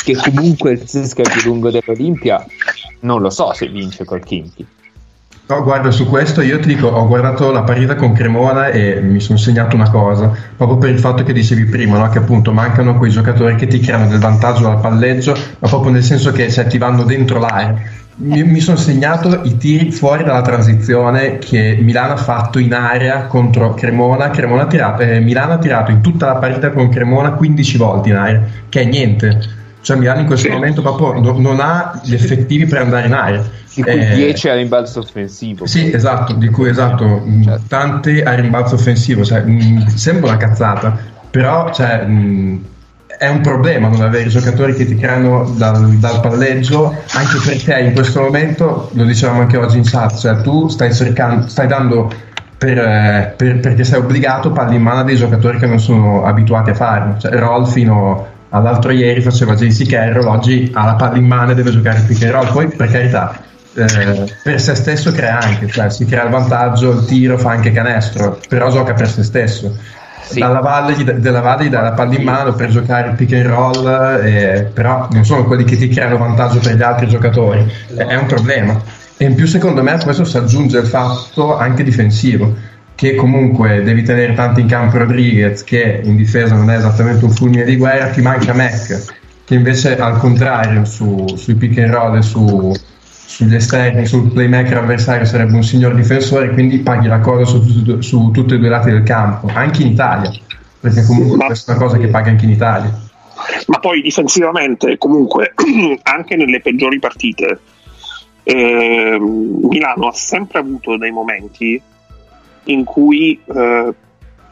che comunque il Sesca è più lungo dell'Olimpia, non lo so se vince col Kimchi. No, guarda, su questo io ti dico, ho guardato la partita con Cremona e mi sono segnato una cosa, proprio per il fatto che dicevi prima, no? che appunto mancano quei giocatori che ti creano del vantaggio dal palleggio, ma proprio nel senso che cioè, ti vanno dentro l'area. Mi, mi sono segnato i tiri fuori dalla transizione che Milano ha fatto in area contro Cremona. Cremona tirato, eh, Milano ha tirato in tutta la partita con Cremona 15 volte in area, che è niente. Cioè Milano in questo Sì. momento proprio no- non ha gli effettivi per andare in area. Di cui Eh, 10 a rimbalzo offensivo. sì, esatto, di cui esatto, mh, Certo. tante a rimbalzo offensivo, cioè, mh, sembra una cazzata, però cioè, mh, è un problema non avere giocatori che ti creano dal, dal palleggio, anche perché in questo momento, lo dicevamo anche oggi in chat, cioè tu stai cercando, stai dando per, eh, per- perché sei obbligato palli in mano a dei giocatori che non sono abituati a farlo, cioè Roll fino all'altro ieri faceva JC Carroll, oggi ha la palla in mano e deve giocare il pick and roll, poi per carità eh, per se stesso crea anche, cioè si crea il vantaggio, il tiro, fa anche canestro, però gioca per se stesso. Sì. Dalla valle, gli, della valle gli dà la palla in mano per giocare il pick and roll, eh, però non sono quelli che ti creano vantaggio per gli altri giocatori, è un problema. E in più secondo me a questo si aggiunge il fatto anche difensivo, che comunque devi tenere tanto in campo Rodriguez, che in difesa non è esattamente un fulmine di guerra, ti manca Mac, che invece al contrario su- sui pick and roll e su, sugli esterni, sul playmaker avversario sarebbe un signor difensore, quindi paghi la cosa su, su- tutti e due i lati del campo, anche in Italia, perché comunque Ma- questa è una cosa che paga anche in Italia. ma poi difensivamente comunque anche nelle peggiori partite ehm, Milano ha sempre avuto dei momenti in cui eh,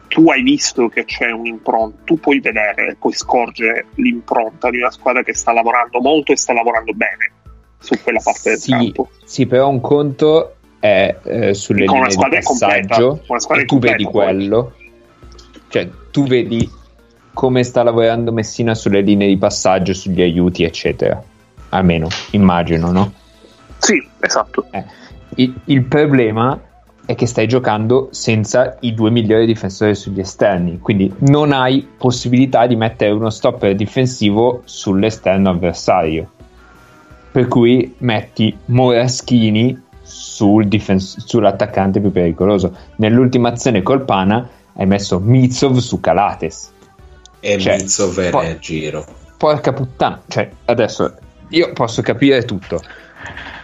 tu hai visto che c'è un'impronta, tu puoi vedere, puoi scorgere l'impronta di una squadra che sta lavorando molto e sta lavorando bene su quella parte del Sì, campo. sì, però un conto è eh, sulle Con linee di completa, passaggio squadra e tu vedi completa, quello. Cioè, tu vedi come sta lavorando Messina sulle linee di passaggio, sugli aiuti, eccetera. Almeno, immagino, no? Sì, esatto. Eh, il, il problema è che stai giocando senza i due migliori difensori sugli esterni, quindi non hai possibilità di mettere uno stopper difensivo sull'esterno avversario. Per cui metti Moraschini sul difens- sull'attaccante più pericoloso. Nell'ultima azione col Pana hai messo Mitsov su Calates. E Cioè, Mizzo era poi- a giro. Porca puttana, cioè adesso io posso capire tutto,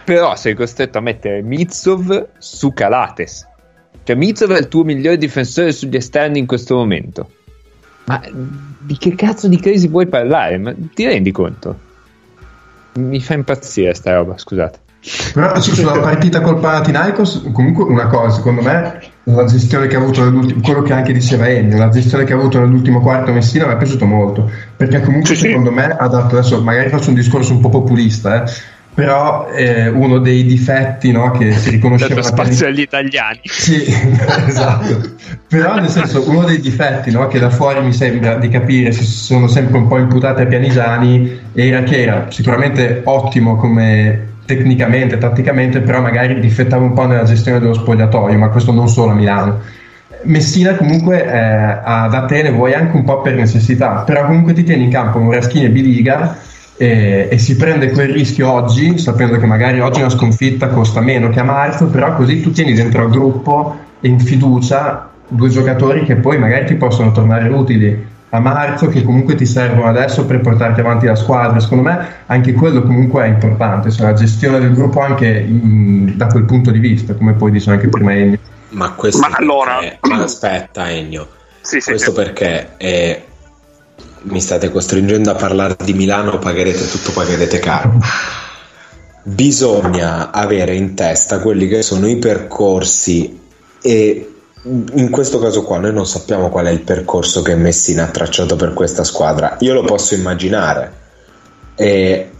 però sei costretto a mettere Mitsov su Calates. Cioè Mitsov è il tuo migliore difensore sugli esterni in questo momento. Ma di che cazzo di crisi puoi parlare? Ma ti rendi conto? Mi fa impazzire sta roba, scusate. Però su- sulla partita col Panathinaikos, comunque una cosa, secondo me, la gestione che ha avuto nell'ultimo, quello che anche diceva Ennio, la gestione che ha avuto nell'ultimo quarto Messina mi è piaciuto molto, perché comunque Sì, sì. secondo me ha dato, adesso magari faccio un discorso un po' populista, eh, però eh, uno dei difetti no, che si riconosceva dato spazio agli italiani. sì, esatto. Però nel senso, uno dei difetti no, che da fuori mi sembra di capire si sono sempre un po' imputate a Pianigiani era che era sicuramente ottimo come tecnicamente, tatticamente, però magari difettava un po' nella gestione dello spogliatoio, ma questo non solo a Milano. Messina comunque eh, ad Atene vuoi anche un po' per necessità, però comunque ti tieni in campo Moraschini e Biliga e, e si prende quel rischio oggi, sapendo che magari oggi una sconfitta costa meno che a marzo, però così tu tieni dentro al gruppo e in fiducia due giocatori che poi magari ti possono tornare utili a marzo, che comunque ti servono adesso per portarti avanti la squadra. Secondo me anche quello comunque è importante, cioè la gestione del gruppo anche in- da quel punto di vista, come poi dice anche prima Ennio. Ma questo Ma perché- allora- ma aspetta Ennio, Sì, sì, questo sì. perché eh, mi state costringendo a parlare di Milano, pagherete tutto, pagherete caro. Bisogna avere in testa quelli che sono i percorsi e in questo caso qua noi non sappiamo qual è il percorso che Messina ha tracciato per questa squadra. Io lo posso immaginare. E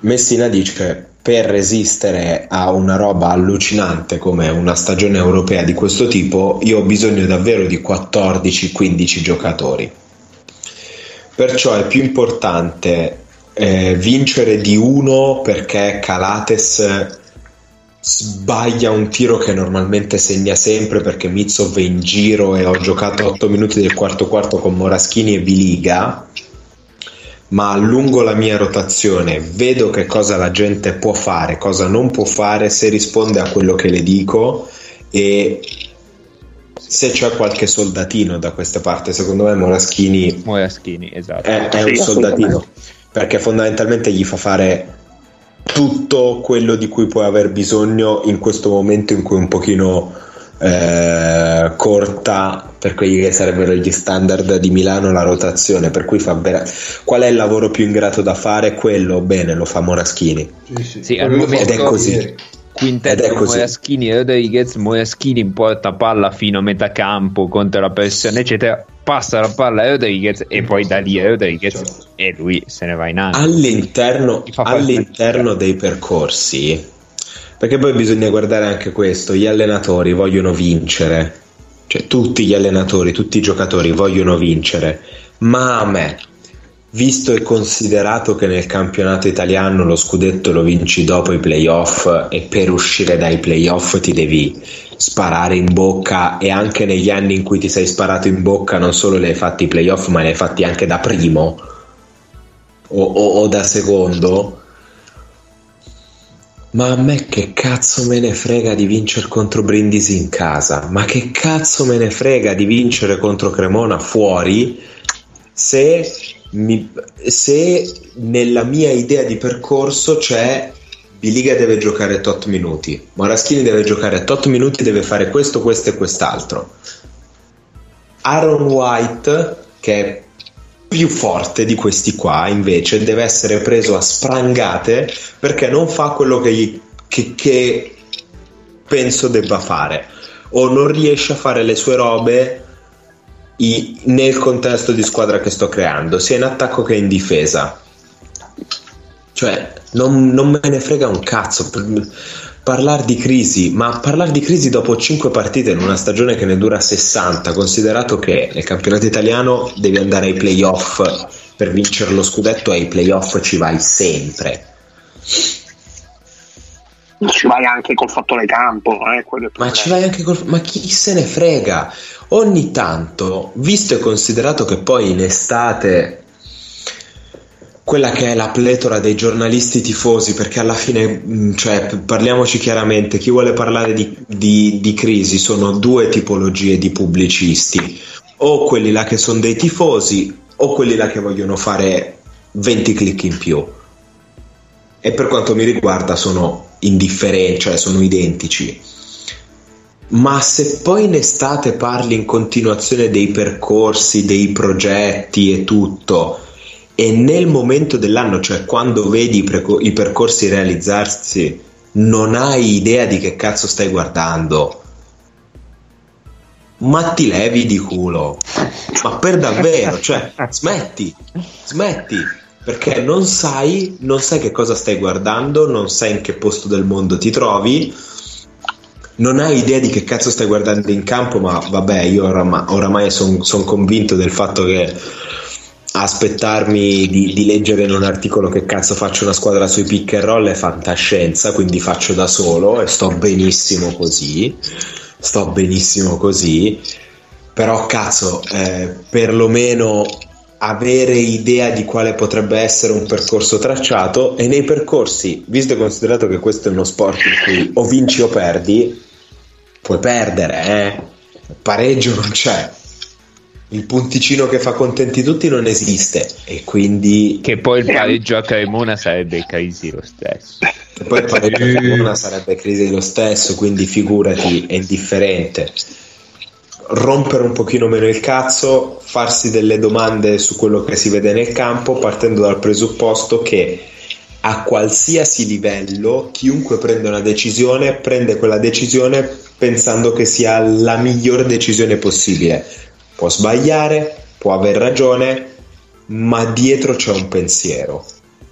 Messina dice per resistere a una roba allucinante come una stagione europea di questo tipo, io ho bisogno davvero di 14-15 giocatori. Perciò è più importante eh, vincere di uno perché Calates sbaglia un tiro che normalmente segna sempre perché Mitsov è in giro e ho giocato 8 minuti del quarto quarto con Moraschini e Biliga ma allungo la mia rotazione, vedo che cosa la gente può fare, cosa non può fare, se risponde a quello che le dico e se c'è qualche soldatino da queste parti, secondo me Moraschini Moraschini, esatto. è, è Sì, un soldatino perché fondamentalmente gli fa fare tutto quello di cui puoi aver bisogno in questo momento in cui è un pochino eh, corta per quelli che sarebbero gli standard di Milano la rotazione per cui fa vera- qual è il lavoro più ingrato da fare? Quello bene lo fa Moraschini. Sì, al Ed è così. Quintetto. Moraschini e Rodriguez, Moraschini porta palla fino a metà campo contro la pressione, eccetera. Passa la palla a Rodriguez e poi da lì a Rodriguez Certo. e lui se ne va in alto. all'interno, all'interno dei percorsi perché poi bisogna guardare anche questo gli allenatori vogliono vincere cioè tutti gli allenatori tutti i giocatori vogliono vincere ma a me visto e considerato che nel campionato italiano lo scudetto lo vinci dopo i playoff e per uscire dai playoff ti devi sparare in bocca e anche negli anni in cui ti sei sparato in bocca non solo le hai fatti i playoff ma le hai fatti anche da primo o, o- o da secondo. Ma a me che cazzo me ne frega di vincere contro Brindisi in casa? Ma che cazzo me ne frega di vincere contro Cremona fuori se, mi- se nella mia idea di percorso c'è Biliga deve giocare tot minuti Moraschini deve giocare tot minuti deve fare questo, questo e quest'altro. Aaron White che è più forte di questi qua invece deve essere preso a sprangate perché non fa quello che, gli- che- che penso debba fare. O non riesce a fare le sue robe i- nel contesto di squadra che sto creando sia in attacco che in difesa. Cioè non, non me ne frega un cazzo. Parlare di crisi ma parlare di crisi dopo 5 partite in una stagione che ne dura 60 considerato che nel campionato italiano devi andare ai playoff per vincere lo scudetto e ai playoff ci vai sempre Ci vai anche col fattore campo, eh, quello Ma ci vai anche col... Ma chi se ne frega? Ogni tanto, visto e considerato che poi in estate quella che è la pletora dei giornalisti tifosi, perché alla fine, mh, cioè, parliamoci chiaramente, chi vuole parlare di, di- di crisi sono due tipologie di pubblicisti, o quelli là che sono dei tifosi, o quelli là che vogliono fare 20 click in più. E per quanto mi riguarda sono indifferenti, cioè sono identici. Ma se poi in estate parli in continuazione dei percorsi, dei progetti e tutto, e nel momento dell'anno, cioè quando vedi i, percorsi realizzarsi, non hai idea di che cazzo stai guardando, ma ti levi di culo. Ma per davvero, cioè, smetti, smetti, perché non sai, non sai che cosa stai guardando, non sai in che posto del mondo ti trovi, non hai idea di che cazzo stai guardando in campo, ma vabbè, io oramai, oramai sono son convinto del fatto che aspettarmi di, di, leggere in un articolo che cazzo faccio una squadra sui pick and roll è fantascienza, quindi faccio da solo e sto benissimo così. Sto benissimo così. Però cazzo, eh, perlomeno avere idea di quale potrebbe essere un percorso tracciato e nei percorsi, visto e considerato che questo è uno sport in cui o vinci o perdi, puoi perdere, eh? pareggio non c'è. Il punticino che fa contenti tutti non esiste e quindi che poi il pareggio a Cremona sarebbe crisi lo stesso. E poi il pareggio a Cremona sarebbe crisi lo stesso quindi figurati è indifferente rompere un pochino meno il cazzo farsi delle domande su quello che si vede nel campo partendo dal presupposto che a qualsiasi livello chiunque prende una decisione prende quella decisione pensando che sia la miglior decisione possibile può sbagliare, può aver ragione, ma dietro c'è un pensiero.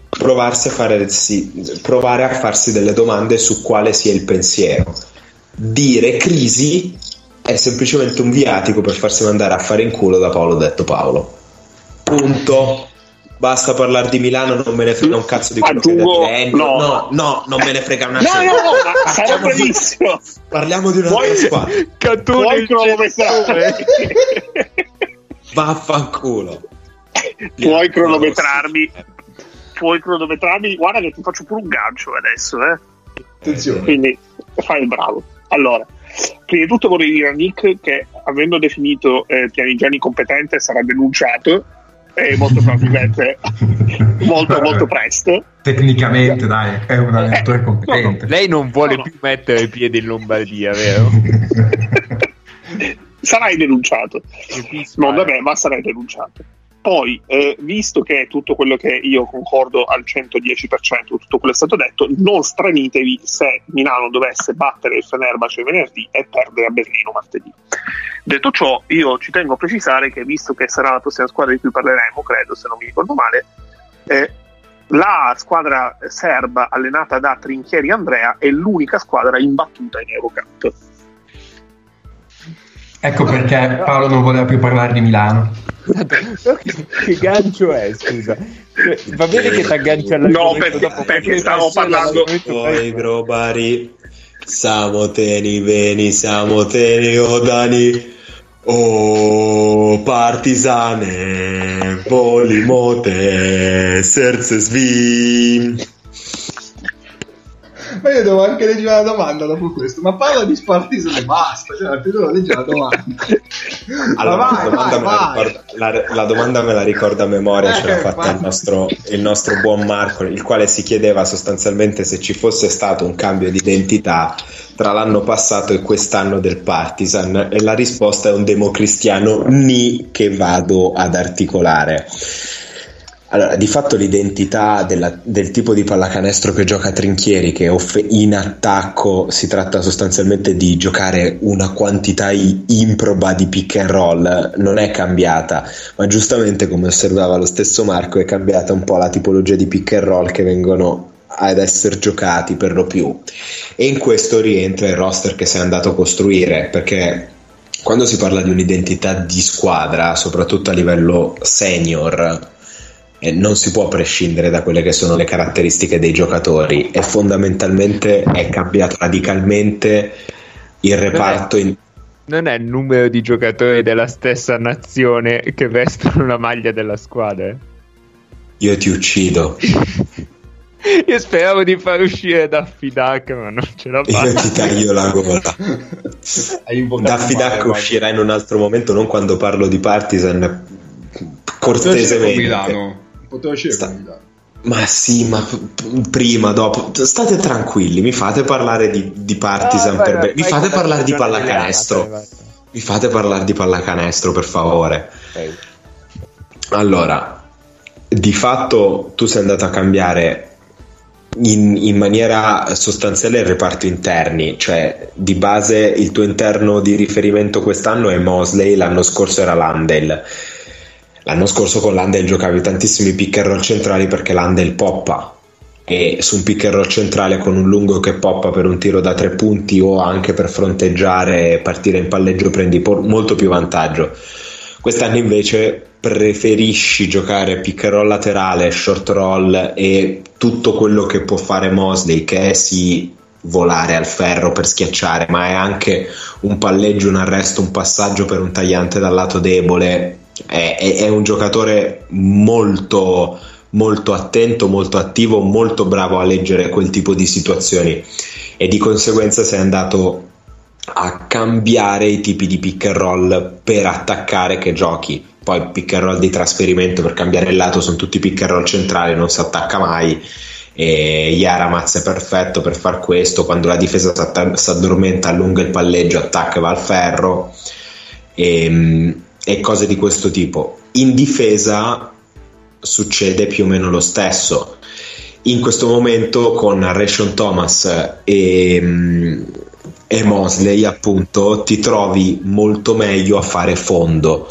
Provarsi a farsi, provare a farsi delle domande su quale sia il pensiero. Dire crisi è semplicemente un viatico per farsi mandare a fare in culo da Paolo detto Paolo. Punto. Basta parlare di Milano, non me ne frega un cazzo di quello Aggiungo, che è no. no, no, non me ne frega una no, no, no, sarà bellissimo. Parliamo di una Puoi, squadra. Cronometrare. Vaffanculo. Puoi cronometrarmi. Puoi cronometrarmi. Guarda che ti faccio pure un gancio adesso, eh. Attenzione. Quindi fai il bravo. Allora, prima di tutto vorrei dire a Nick che avendo definito eh, Pianigiani competente sarà denunciato e molto probabilmente molto molto presto. Tecnicamente dai è un allenatore eh, competente. no, lei non vuole no, più mettere i piedi in Lombardia vero? sarai denunciato. No vabbè ma sarai denunciato poi, eh, visto che tutto quello che io concordo al 110%, tutto quello è stato detto, non stranitevi se Milano dovesse battere il Fenerbahce venerdì e perdere a Berlino martedì. Detto ciò, io ci tengo a precisare che, visto che sarà la prossima squadra di cui parleremo, credo, se non mi ricordo male, eh, la squadra serba allenata da Trinchieri Andrea è l'unica squadra imbattuta in Eurocup. Ecco perché Paolo non voleva più parlare di Milano. Che, gancio è, scusa? Va bene che ti aggancia alla No, perché, perché stavo parlando. Poi grobari, siamo teni, veni, siamo teni, odani. Oh, partisane, polimote, serze svim. Ma io devo anche leggere la domanda dopo questo. Ma parla di Spartisan e basta. Cioè, devo leggere la domanda. Allora, vai, la, domanda vai, vai. Ricorda, la, la, domanda me la ricorda a memoria, eh, ce l'ha fatta il nostro, il nostro buon Marco, il quale si chiedeva sostanzialmente se ci fosse stato un cambio di identità tra l'anno passato e quest'anno del Partisan e la risposta è un democristiano ni che vado ad articolare. Allora, di fatto l'identità della, del tipo di pallacanestro che gioca Trinchieri, che in attacco si tratta sostanzialmente di giocare una quantità improba di pick and roll, non è cambiata, ma giustamente come osservava lo stesso Marco è cambiata un po' la tipologia di pick and roll che vengono ad essere giocati per lo più. E in questo rientra il roster che si è andato a costruire, perché quando si parla di un'identità di squadra, soprattutto a livello senior, non si può prescindere da quelle che sono le caratteristiche dei giocatori e fondamentalmente è cambiato radicalmente il reparto in non è il numero di giocatori della stessa nazione che vestono una maglia della squadra. Io ti uccido. Io speravo di far uscire Daffy Duck, ma non ce la faccio. Io ti taglio la gola. Daffy Duck uscirà in un altro momento, non quando parlo di Partisan. Cortesemente poteva scegliere Sta... Ma sì, ma p- prima, dopo, state tranquilli, mi fate parlare di, di Partisan ah, per me. Mi fate parlare di pallacanestro. Mi fate parlare di pallacanestro, per favore. Okay. Allora, di fatto tu sei andato a cambiare in, in, maniera sostanziale il reparto interni, cioè di base il tuo interno di riferimento quest'anno è Mosley, l'anno scorso era Landel. L'anno scorso con Landel giocavi tantissimi pick and roll centrali perché Landel poppa e su un pick and roll centrale con un lungo che poppa per un tiro da tre punti o anche per fronteggiare e partire in palleggio prendi por- molto più vantaggio. Quest'anno invece preferisci giocare pick and roll laterale, short roll e tutto quello che può fare Mosley, che è sì volare al ferro per schiacciare, ma è anche un palleggio, un arresto, un passaggio per un tagliante dal lato debole. È, è, è un giocatore molto, molto attento, molto attivo, molto bravo a leggere quel tipo di situazioni e di conseguenza sei andato a cambiare i tipi di pick and roll per attaccare che giochi poi pick and roll di trasferimento per cambiare il lato sono tutti pick and roll centrali, non si attacca mai. E Yaramaz è perfetto per far questo. Quando la difesa si addormenta, allunga il palleggio, attacca e va al ferro e, ehm, e cose di questo tipo. In difesa succede più o meno lo stesso. In questo momento con Rashon Thomas e, e Mosley, appunto, ti trovi molto meglio a fare fondo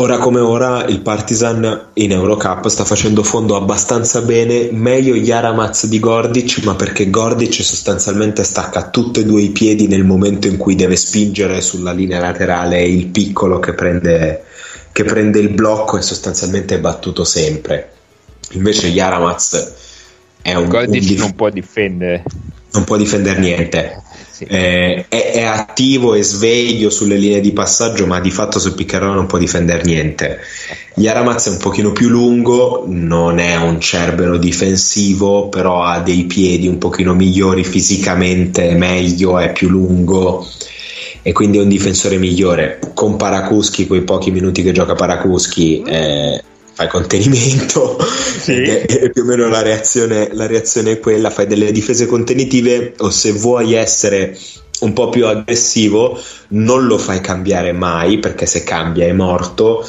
Ora come ora il Partizan in Eurocup sta facendo fondo abbastanza bene, meglio Yaramaz di Gordic, ma perché Gordic sostanzialmente stacca tutti e due i piedi nel momento in cui deve spingere sulla linea laterale il piccolo che prende, che prende il blocco e sostanzialmente è battuto sempre. Invece Yaramaz è un... Gordic un dif- non può difendere. Non può difendere niente sì. eh, è, è, attivo e sveglio sulle linee di passaggio, ma di fatto sul piccarone non può difendere niente. Yaramaz è un pochino più lungo, non è un cerbero difensivo, però ha dei piedi un pochino migliori fisicamente, meglio, è più lungo e quindi è un difensore migliore. Con Parakuschi, quei pochi minuti che gioca Parakuschi, eh, fai contenimento sì. è, è, più o meno la reazione, la reazione è quella, fai delle difese contenitive o se vuoi essere un po' più aggressivo non lo fai cambiare mai perché se cambia è morto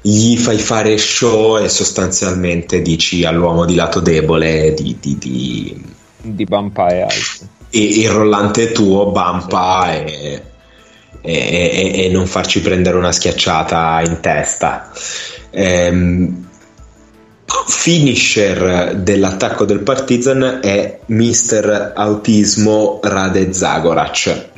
gli fai fare show e sostanzialmente dici all'uomo di lato debole di, di, di, di bumpa e altro il rollante tuo bumpa e, e, e, e non farci prendere una schiacciata in testa Ehm, finisher dell'attacco del Partizan è Mister Autismo Rade Zagorac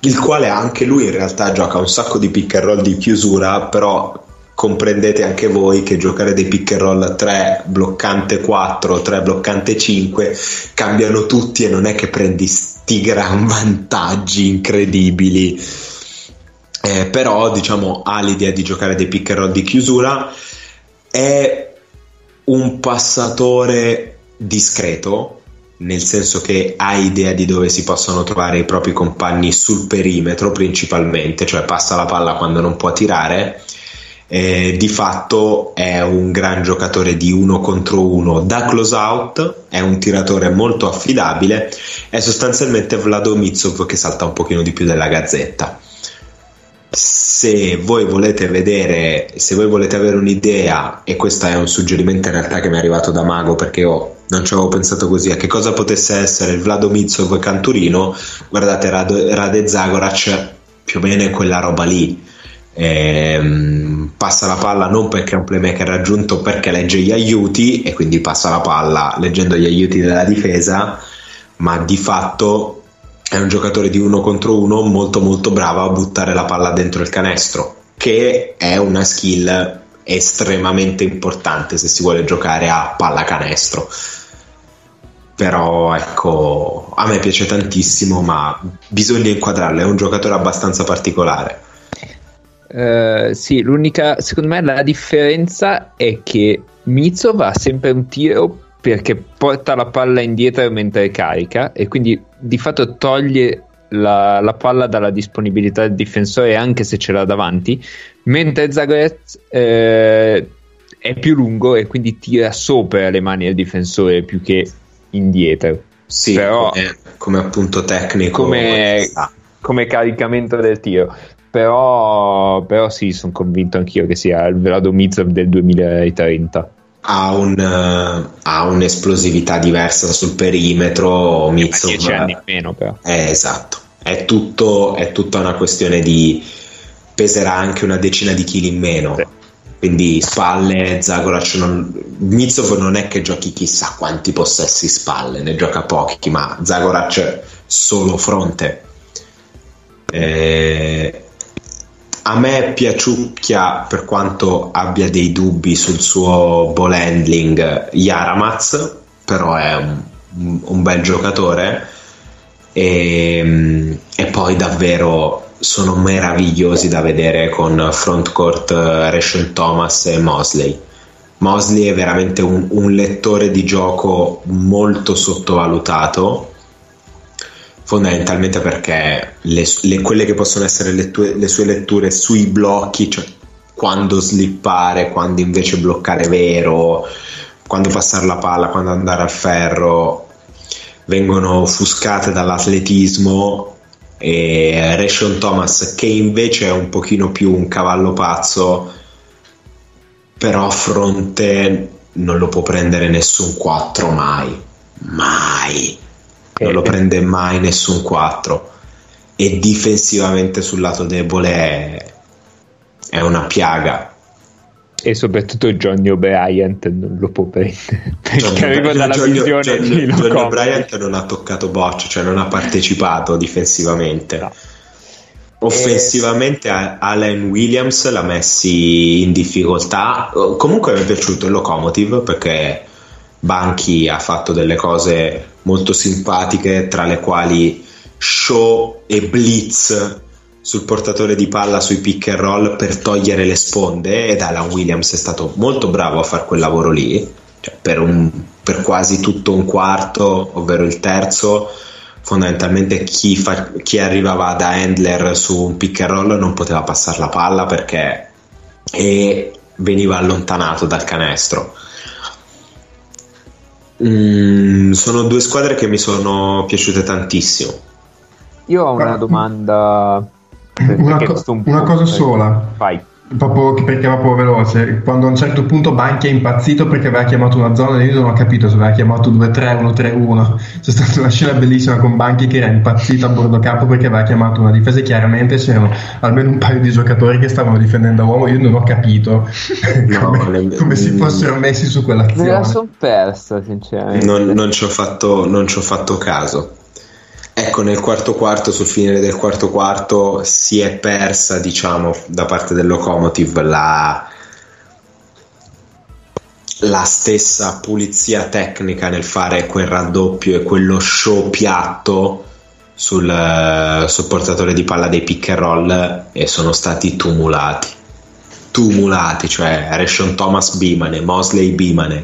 il quale anche lui in realtà gioca un sacco di pick and roll di chiusura però comprendete anche voi che giocare dei pick and roll 3 bloccante 4 3 bloccante 5 cambiano tutti e non è che prendi sti gran vantaggi incredibili eh, però diciamo ha l'idea di giocare dei pick and roll di chiusura. È un passatore discreto nel senso che ha idea di dove si possono trovare i propri compagni sul perimetro principalmente cioè passa la palla quando non può tirare. Eh, di fatto è un gran giocatore di uno contro uno. Da close out, è un tiratore molto affidabile, è sostanzialmente Vlado Mitsov che salta un pochino di più della gazzetta se voi volete vedere, se voi volete avere un'idea, e questo è un suggerimento in realtà che mi è arrivato da Mago perché io non ci avevo pensato così, a che cosa potesse essere il Vlado Mitsov Canturino, guardate Rade, Rade Zagorac più o meno è quella roba lì. Ehm, passa la palla non perché è un playmaker raggiunto, perché legge gli aiuti e quindi passa la palla leggendo gli aiuti della difesa, ma di fatto è un giocatore di uno contro uno molto molto bravo a buttare la palla dentro il canestro, che è una skill estremamente importante se si vuole giocare a pallacanestro. Però ecco, a me piace tantissimo, ma bisogna inquadrarlo, è un giocatore abbastanza particolare. Uh, sì, l'unica, secondo me, la differenza è che Mizov ha sempre un tiro perché porta la palla indietro mentre carica e quindi di fatto toglie la, la, palla dalla disponibilità del difensore anche se ce l'ha davanti, mentre Zagoret eh, è più lungo e quindi tira sopra le mani del difensore più che indietro. Sì, Però, come, come appunto tecnico. Come, come, caricamento del tiro. Però, però sì, sono convinto anch'io che sia il Vlado Mizov del 2030. Ha, un, eh, ha un'esplosività diversa sul perimetro. Mizzo, 10 anni in meno, però. Eh, esatto, è, tutto, è tutta una questione di peserà anche una decina di chili in meno. Sì. Quindi spalle, Zagorac non, Mitsov non è che giochi chissà quanti possessi spalle, ne gioca pochi, ma Zagorac solo fronte. Eh, a me piaciucchia per quanto abbia dei dubbi sul suo ball handling Yaramaz, però è un, un bel giocatore e, e poi davvero sono meravigliosi da vedere con frontcourt uh, Rashon Thomas e Mosley. Mosley è veramente un, un, lettore di gioco molto sottovalutato, fondamentalmente perché le, le, quelle che possono essere le, tue, le, sue letture sui blocchi, cioè quando slippare, quando invece bloccare vero, quando passare la palla, quando andare al ferro, vengono offuscate dall'atletismo e Rashon Thomas che invece è un pochino più un cavallo pazzo però a fronte non lo può prendere nessun 4 mai mai non lo prende mai nessun 4 e difensivamente sul lato debole è, è una piaga. E soprattutto Johnny O'Brien non lo può prendere. Perché arriva dalla Johnny, visione Johnny, Johnny O'Brien non ha toccato boccia cioè non ha partecipato difensivamente. No. offensivamente Allen Williams l'ha messi in difficoltà. Comunque mi è piaciuto il Locomotive perché Banchi ha fatto delle cose molto simpatiche tra le quali show e blitz sul portatore di palla sui pick and roll per togliere le sponde ed Alan Williams è stato molto bravo a fare quel lavoro lì cioè per, un, per quasi tutto un quarto ovvero il terzo. Fondamentalmente chi, fa, chi, arrivava da handler su un pick and roll non poteva passare la palla perché e veniva allontanato dal canestro mm, sono due squadre che mi sono piaciute tantissimo io ho una domanda una, co- un una cosa sola. Vai. Proprio, perché va proprio veloce. Quando a un certo punto Banchi è impazzito perché aveva chiamato una zona, io non ho capito se aveva chiamato 2-3-1, 3-1. C'è stata una scena bellissima con Banchi che era impazzito a bordo campo perché aveva chiamato una difesa. E chiaramente c'erano almeno un paio di giocatori che stavano difendendo a uomo. Io non ho capito No, come, le- come si fossero messi su Me quell'azione. la son persa, sinceramente. non, non ci ho fatto, non ci ho fatto caso. Ecco, nel quarto quarto, sul finire del quarto quarto, si è persa, diciamo, da parte del Locomotive la, la stessa pulizia tecnica nel fare quel raddoppio e quello show piatto sul, eh, sul portatore di palla dei pick and roll e sono stati tumulati. Tumulati, cioè Rashon Thomas Bimane, Mosley Bimane.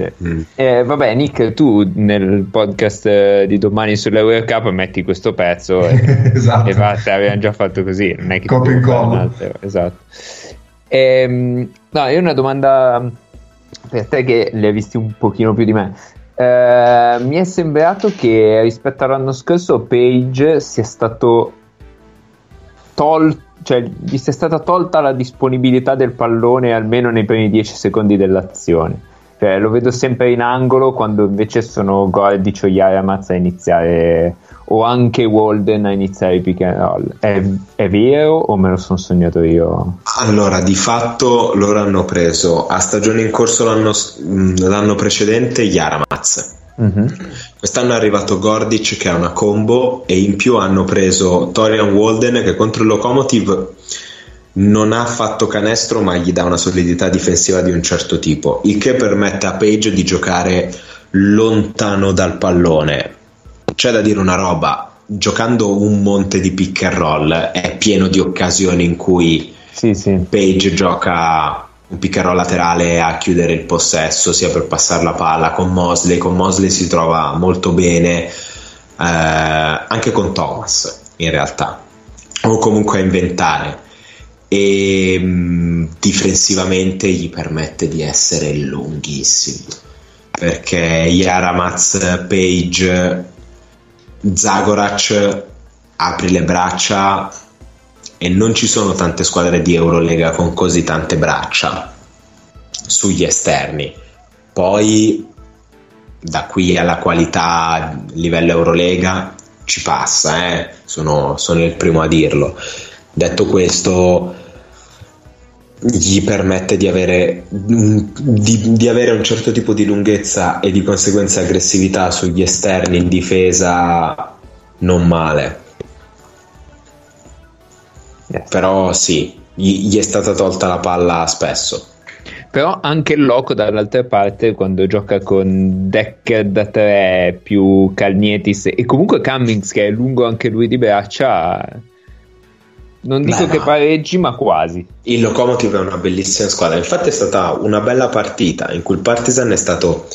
Sì. Mm. Eh, vabbè, Nick, tu nel podcast eh, di domani sulla World Cup metti questo pezzo e, esatto. e basta, avevamo già fatto così. Non è che e incolla. un altro, Esatto. Ehm, no, io una domanda per te che li hai visti un pochino più di me. Eh, mi è sembrato che rispetto all'anno scorso Page sia stato tolto cioè gli sia stata tolta la disponibilità del pallone almeno nei primi 10 secondi dell'azione. Cioè, lo vedo sempre in angolo quando invece sono Gordic o Yaramaz a iniziare o anche Walden a iniziare i pick and roll. È, è vero o me lo sono sognato io? Allora, di fatto loro hanno preso a stagione in corso l'anno, l'anno precedente Yaramaz. Mhm. Quest'anno è arrivato Gordic che ha una combo e in più hanno preso Torian Walden che contro il Locomotive non ha fatto canestro ma gli dà una solidità difensiva di un certo tipo, il che permette a Page di giocare lontano dal pallone. C'è da dire una roba, giocando un monte di pick and roll è pieno di occasioni in cui Sì, sì. Page gioca un pick and roll laterale a chiudere il possesso sia per passare la palla con Mosley con Mosley si trova molto bene eh, anche con Thomas in realtà o comunque a inventare e mh, difensivamente gli permette di essere lunghissimo perché Yaramaz Page Zagorac apri le braccia e non ci sono tante squadre di Eurolega con così tante braccia sugli esterni. Poi da qui alla qualità livello Eurolega ci passa, eh? sono, sono il primo a dirlo. Detto questo, gli permette di avere, di, di avere, un certo tipo di lunghezza e di conseguenza aggressività sugli esterni in difesa non male. Yes. Però sì, gli, gli, è stata tolta la palla spesso. Però anche il Loco dall'altra parte quando gioca con Decker da 3 più Calnietis e comunque Cummings che è lungo anche lui di braccia non dico Beh, che no. pareggi, ma quasi. Il Locomotive è una bellissima squadra. Infatti, è stata una bella partita in cui il Partizan è stato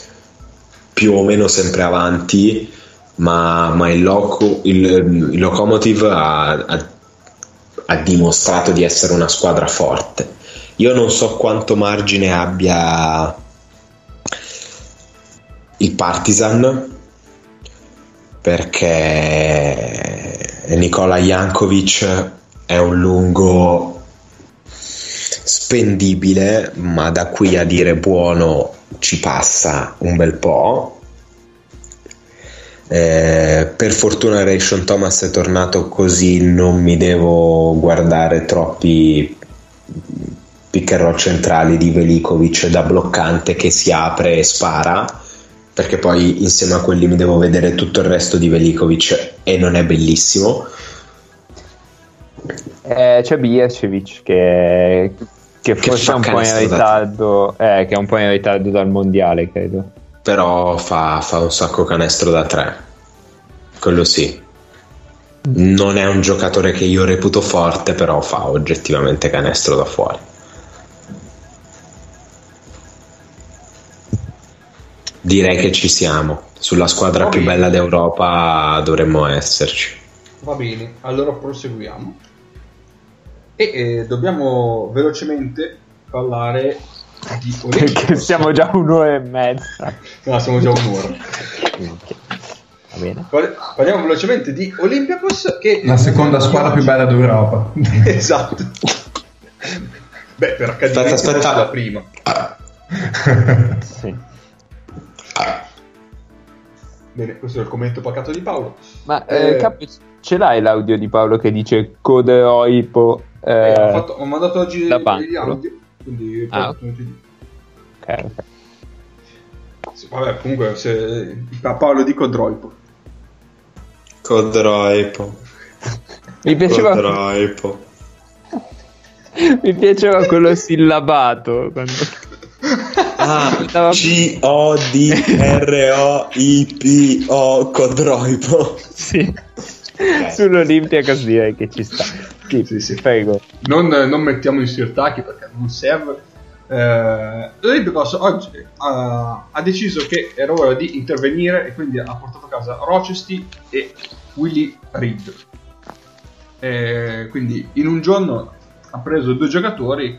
più o meno sempre avanti, ma, ma il, Loco, il, il, Locomotive ha, ha, ha dimostrato di essere una squadra forte. Io non so quanto margine abbia il Partizan perché Nicola Jankovic è un lungo spendibile, ma da qui a dire buono ci passa un bel po'. Eh, per fortuna Rayshon Thomas è tornato così non mi devo guardare troppi pick and roll centrali di Velikovic da bloccante che si apre e spara perché poi insieme a quelli mi devo vedere tutto il resto di Velikovic e non è bellissimo eh, c'è Bijacevic che, che, forse è un po' in ritardo, eh, che è un po' in ritardo dal mondiale, credo. Però fa, fa un sacco canestro da tre, quello sì. Non è un giocatore che io reputo forte, però fa oggettivamente canestro da fuori. Direi che ci siamo. Sulla squadra più bella d'Europa dovremmo esserci. Va bene, allora proseguiamo. E eh, dobbiamo velocemente parlare di Olympus. Perché siamo già un'ora e mezza. No, siamo già un'ora. Va bene. Parliamo velocemente di Olympiacos che la seconda squadra più bella d'Europa. esatto. Beh, per accadimento aspetta, la prima. sì. Bene, questo è il commento pacato di Paolo. Ma eh, eh, capi, ce l'hai l'audio di Paolo che dice code oipo eh, ho, fatto, ho, mandato oggi gli audio, quindi ah, ok, ok. Sì, vabbè, comunque se a Paolo dico Droipo. Codroipo. Mi piaceva Codroipo. Mi piaceva quello sillabato quando... Ah, C-O-D-R-O-I-P-O Codroipo. Sì. Okay. Sull'Olimpia direi che ci sta. Sì, sì, sì. Prego. Non, non, mettiamo in sirtacchi perché non serve. Eh, L'Olimpicos oggi uh, ha deciso che era ora di intervenire e quindi ha portato a casa Rochester e Willy Reed. Eh, quindi in un giorno ha preso due giocatori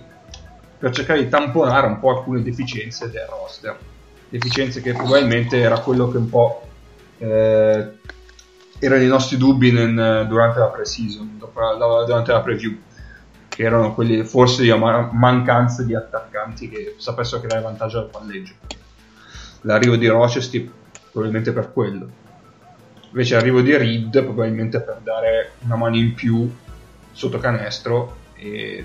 per cercare di tamponare un po' alcune deficienze del roster. Deficienze che probabilmente era quello che un po' eh, erano i nostri dubbi nel, durante la pre-season, durante la preview, che erano quelli forse di mancanza di attaccanti che sapessero creare vantaggio al palleggio. L'arrivo di Rochester probabilmente per quello. Invece l'arrivo di Reed probabilmente per dare una mano in più sotto canestro e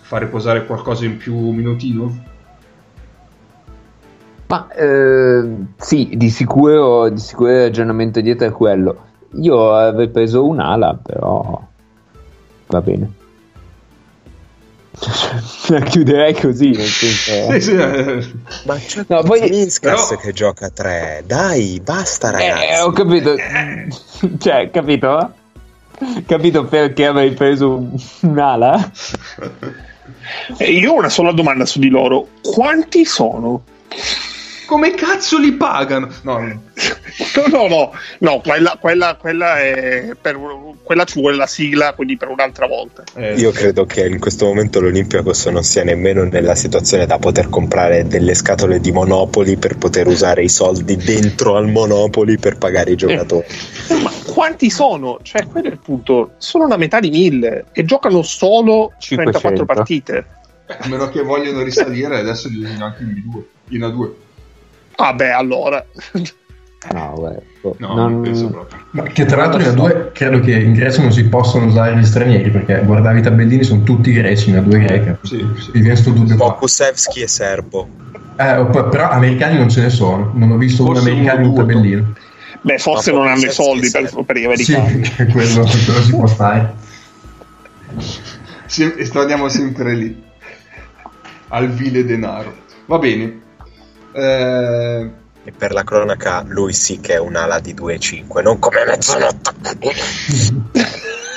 far riposare qualcosa in più minutino ma eh, sì, di sicuro, di sicuro il ragionamento dietro è quello. Io avrei preso un'ala, però va bene. La chiuderei così, nel senso... sì, sì. Ma c'è no, poi... Minskas però... che gioca a tre. Dai, basta eh, ragazzi. Eh, ho capito. cioè, capito? Capito perché avrei preso un'ala? io ho una sola domanda su di loro. Quanti sono? Come cazzo li pagano? No, no, no, no, no quella, quella, quella, è per, quella ci vuole la sigla, quindi per un'altra volta. Eh, Io credo che in questo momento l'Olympiacos non sia nemmeno nella situazione da poter comprare delle scatole di Monopoli per poter usare i soldi dentro al Monopoli per pagare i giocatori. Eh, ma quanti sono? Cioè, quello è il punto. Sono una metà di mille e giocano solo 500. 34 partite. A meno che vogliono risalire, adesso li usano anche in B2, in A2. Vabbè, allora. No, guarda, boh, No, non- penso proprio. Ma che tra l'altro in A2 credo che in Grecia non si possono usare gli stranieri perché guardavi i tabellini sono tutti greci in A2 greca. Sì, sì. Mi viene sto dubbio. Pokusevski e Serbo. Eh, però americani non ce ne sono, non ho visto un Forse americano in un uno o due. tabellino. Beh, forse non hanno i soldi per, per gli Sì, americani. quello, quello si può fare. Sì, e torniamo sempre lì. Al vile denaro. Va bene. Eh, E per la cronaca, lui sì che è un'ala di 2,5, non come mezzanotte.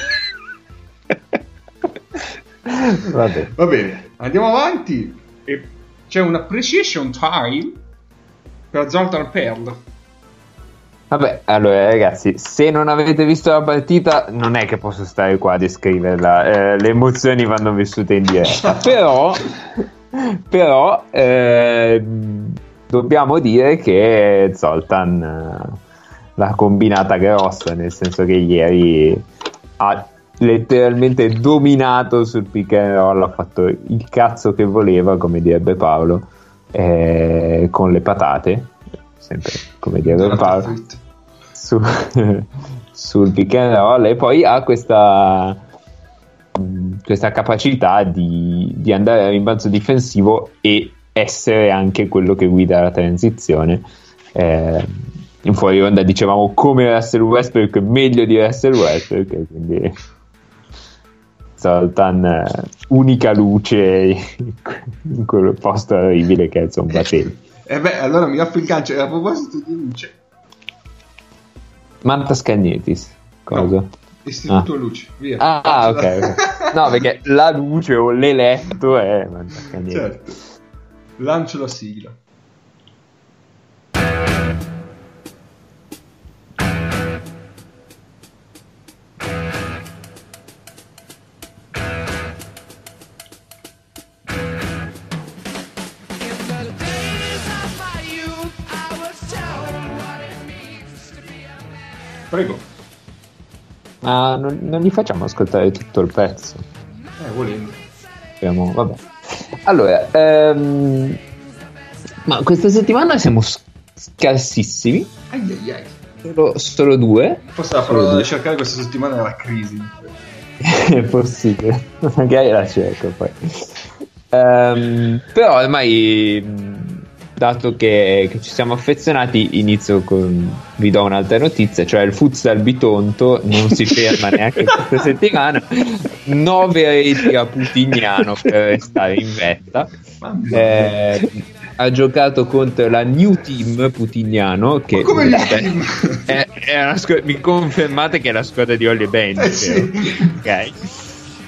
Vabbè. va bene, andiamo avanti. E c'è un appreciation time per Zoltan Perl. Vabbè, allora ragazzi, se non avete visto la partita, non è che posso stare qua a descriverla, eh, le emozioni vanno vissute in diretta. Però, però eh, dobbiamo dire che Zoltan eh, l'ha combinata grossa, nel senso che ieri ha letteralmente dominato sul pick and roll, ha fatto il cazzo che voleva, come direbbe Paolo, eh, con le patate, sempre come direbbe Paolo su- sul pick and roll e poi ha questa, mh, questa capacità di, di andare a rimbalzo difensivo e essere anche quello che guida la transizione. Eh, in fuori onda dicevamo come Russell Westbrook, meglio di Russell Westbrook, quindi Zoltan, eh, unica luce in quel posto orribile che è il Zombatelli. E beh, allora mi offro il gancio. E a proposito di luce, Manta Scagnetis, cosa? No. Istituto Luce, via. Ah, ok. No, perché la luce o l'eletto è. ma non fa niente. Certo. Lancio la sigla. Prego. Ma non, non gli facciamo ascoltare tutto il pezzo. Eh, volendo. Speriamo- vabbè. Allora, ehm, ma questa settimana siamo scarsissimi. Ai ai ai. Solo, solo due. Forse la parola da cercare questa settimana è la crisi. È possibile, magari la cerco poi. Ehm, però ormai, dato che, che ci siamo affezionati, inizio con. Vi do un'altra notizia: cioè il futsal Bitonto non si ferma neanche questa settimana. 9 reti a Putignano per restare in vetta. Eh, ha giocato contro la New Team Putignano. Che come vabbè, Team? è- è squ- mi confermate che è la squadra di Ollie Band? Eh, sì. Ok.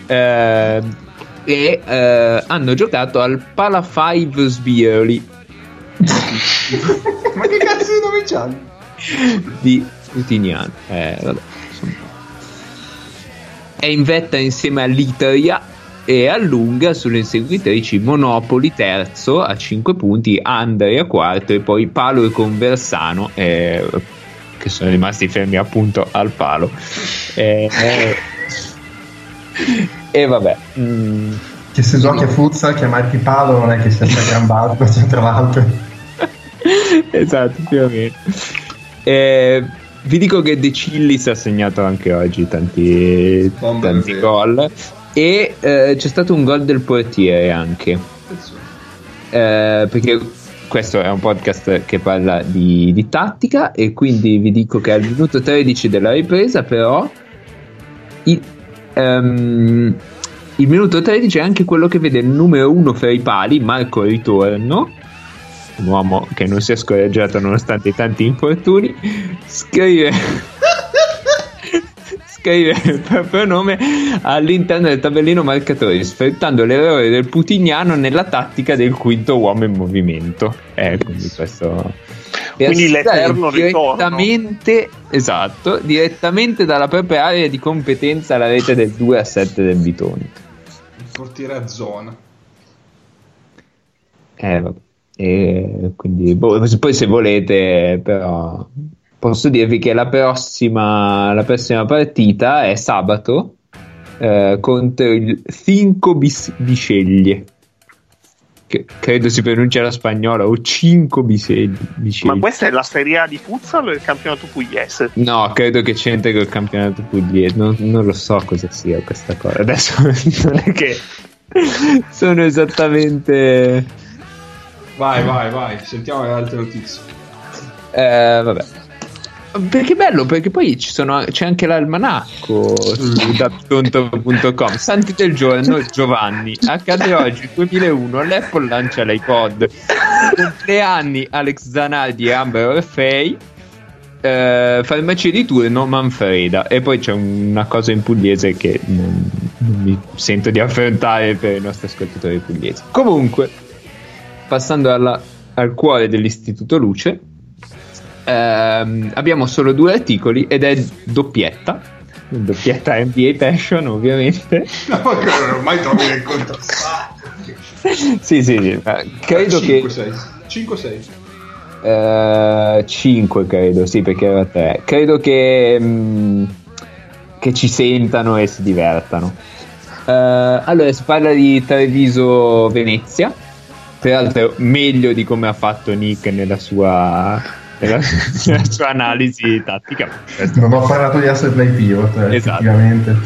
Eh, e eh, hanno giocato al Pala 5 Sbirli Ma che cazzo di nome c'hanno? di Putignano. Eh, vabbè. È in vetta insieme all'Italia e allunga sulle inseguitrici Monopoli terzo a 5 punti, Andrea quarto e poi Palo e Conversano eh, che sono rimasti fermi appunto al palo. Eh, eh, e vabbè. mm, Che se giochi a futsal chiamarti palo non è che sia una gran barba, cioè, tra l'altro. esatto, più o meno. Eh, vi dico che De Cillis ha segnato anche oggi tanti, Bomber tanti gol. E eh, c'è stato un gol del portiere anche. Eh, perché questo è un podcast che parla di, di tattica. E quindi vi dico che al minuto 13 della ripresa, però, il, ehm, il minuto 13 è anche quello che vede il numero 1 fra i pali, Marco Ritorno un uomo che non si è scoraggiato nonostante i tanti infortuni, scrive, scrive il proprio nome all'interno del tabellino marcatori, sfruttando l'errore del Putignano nella tattica del quinto uomo in movimento. Eh, quindi questo... Quindi l'eterno ritorno. direttamente, esatto, direttamente dalla propria area di competenza alla rete del 2 a 7 del Bitonto. Il portiere a zona. Eh, vabbè. E quindi boh, poi se volete, però posso dirvi che la prossima, la prossima partita è sabato eh, contro il Finco Bis- Bisceglie. che credo si pronuncia la spagnola, o 5 Bisegli. Ma questa è la Serie A di futsal o il campionato pugliese? No, credo che c'entri col campionato pugliese. Non, non, lo so cosa sia questa cosa. Adesso non è che sono esattamente. Vai, vai, vai, sentiamo le altre notizie. Eh, vabbè. Perché bello, perché poi sono, c'è anche l'almanacco su dattonto.com. Santi del giorno, Giovanni. Accade oggi, 2001, l'Apple lancia l'iPod. Compleanni Alex Zanardi e Amber Orfei. Eh, farmacia di turno Manfreda. E poi c'è una cosa in pugliese che non, non mi sento di affrontare per i nostri ascoltatori pugliesi. Comunque, passando alla, al cuore dell'Istituto Luce ehm, abbiamo solo due articoli ed è doppietta. Doppietta NBA Passion, ovviamente. No, ormai trovi nel contrastato. sì, sì, sì. Credo 5, che. 5-6. 5 credo, sì, perché era 3. Credo che, mh, mm, che ci sentano e si divertano. Uh, allora, si parla di Treviso Venezia. Tra l'altro, meglio di come ha fatto Nick nella sua nella, sua analisi tattica. Non ho parlato di asset play pivot, eh, esatto. effettivamente.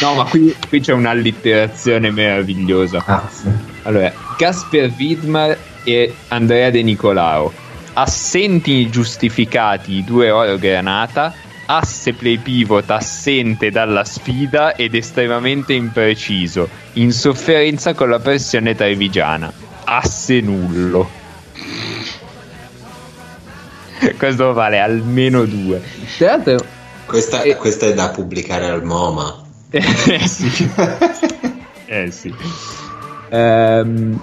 No, ma qui, qui, c'è un'allitterazione meravigliosa. Ah, sì. Allora, Gasper Widmar e Andrea De Nicolao. Assenti giustificati i due oro granata, asse play pivot assente dalla sfida ed estremamente impreciso, in sofferenza con la pressione trevigiana. Asse nullo. questo vale almeno due. Tra l'altro, questa, eh, questa, è da pubblicare al MoMA. eh sì. eh sì. Ehm,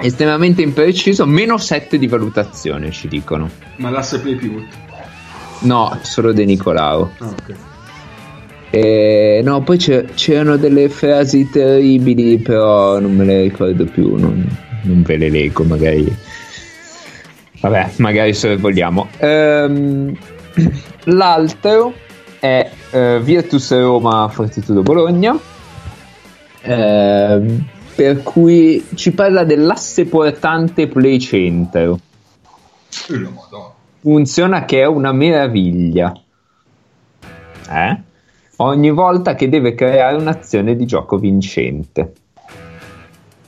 estremamente impreciso, meno 7 di valutazione ci dicono. Ma l'asse play pivot? No, solo De Nicolao. Ah, ok. E, no, poi c'erano delle frasi terribili, però non me le ricordo più, non, non ve le leggo, magari Vabbè, magari se vogliamo. Ehm, l'altro è eh, Virtus Roma Fortitudo Bologna. Ehm, per cui ci parla dell'asse portante play center. Funziona che è una meraviglia. Eh? Ogni volta che deve creare un'azione di gioco vincente.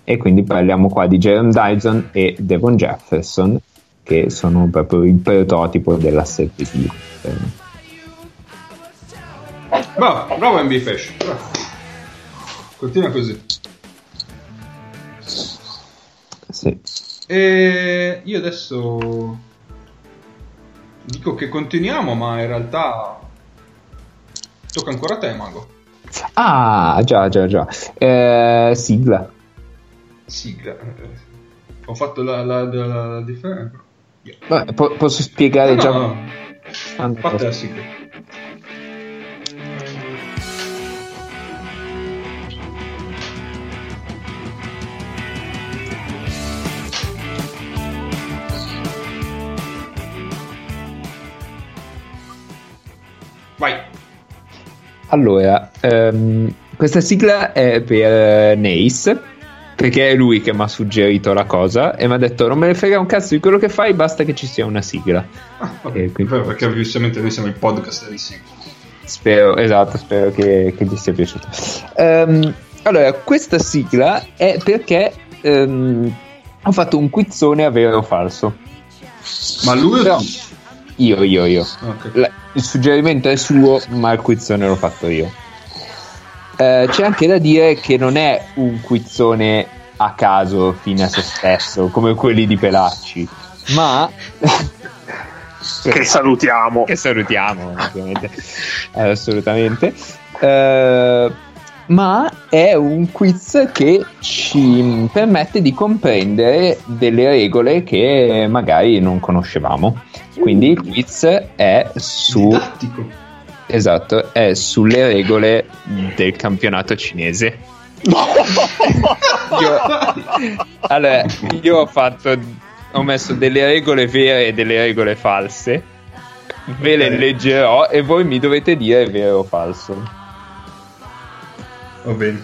E quindi parliamo qua di Jerome Dyson e Devon Jefferson che sono proprio il prototipo dell'assertivo. Bravo, bravo MB Fashion. Bravo. Continua così. Sì. E io adesso dico che continuiamo, ma in realtà tocca ancora a te, Mago. Ah, già, già, già. Eh, sigla. Sigla. Ho fatto la, la, la, la differenza. Beh, po- posso spiegare no, già. No, no. Fantastico. Vai. Allora, um, questa sigla è per uh, Nace perché è lui che mi ha suggerito la cosa e mi ha detto non me ne frega un cazzo di quello che fai basta che ci sia una sigla. Ah, okay. quindi... perché giustamente noi siamo il podcast di sigla spero esatto spero che, che ti sia piaciuto. Um, allora questa sigla è perché um, ho fatto un quizzone a vero o falso. Ma lui Però, io io io. Okay. la, il suggerimento è suo ma il quizzone l'ho fatto io eh, c'è anche da dire che non è un quizzone a caso fine a se stesso come quelli di Pelacci, ma che salutiamo. Che salutiamo, ovviamente. assolutamente. Uh, ma è un quiz che ci permette di comprendere delle regole che magari non conoscevamo. Quindi il quiz è su. Didattico Esatto, è sulle regole del campionato cinese. io, allora, io ho fatto, ho messo delle regole vere e delle regole false. Ve le leggerò e voi mi dovete dire vero o falso. Va bene.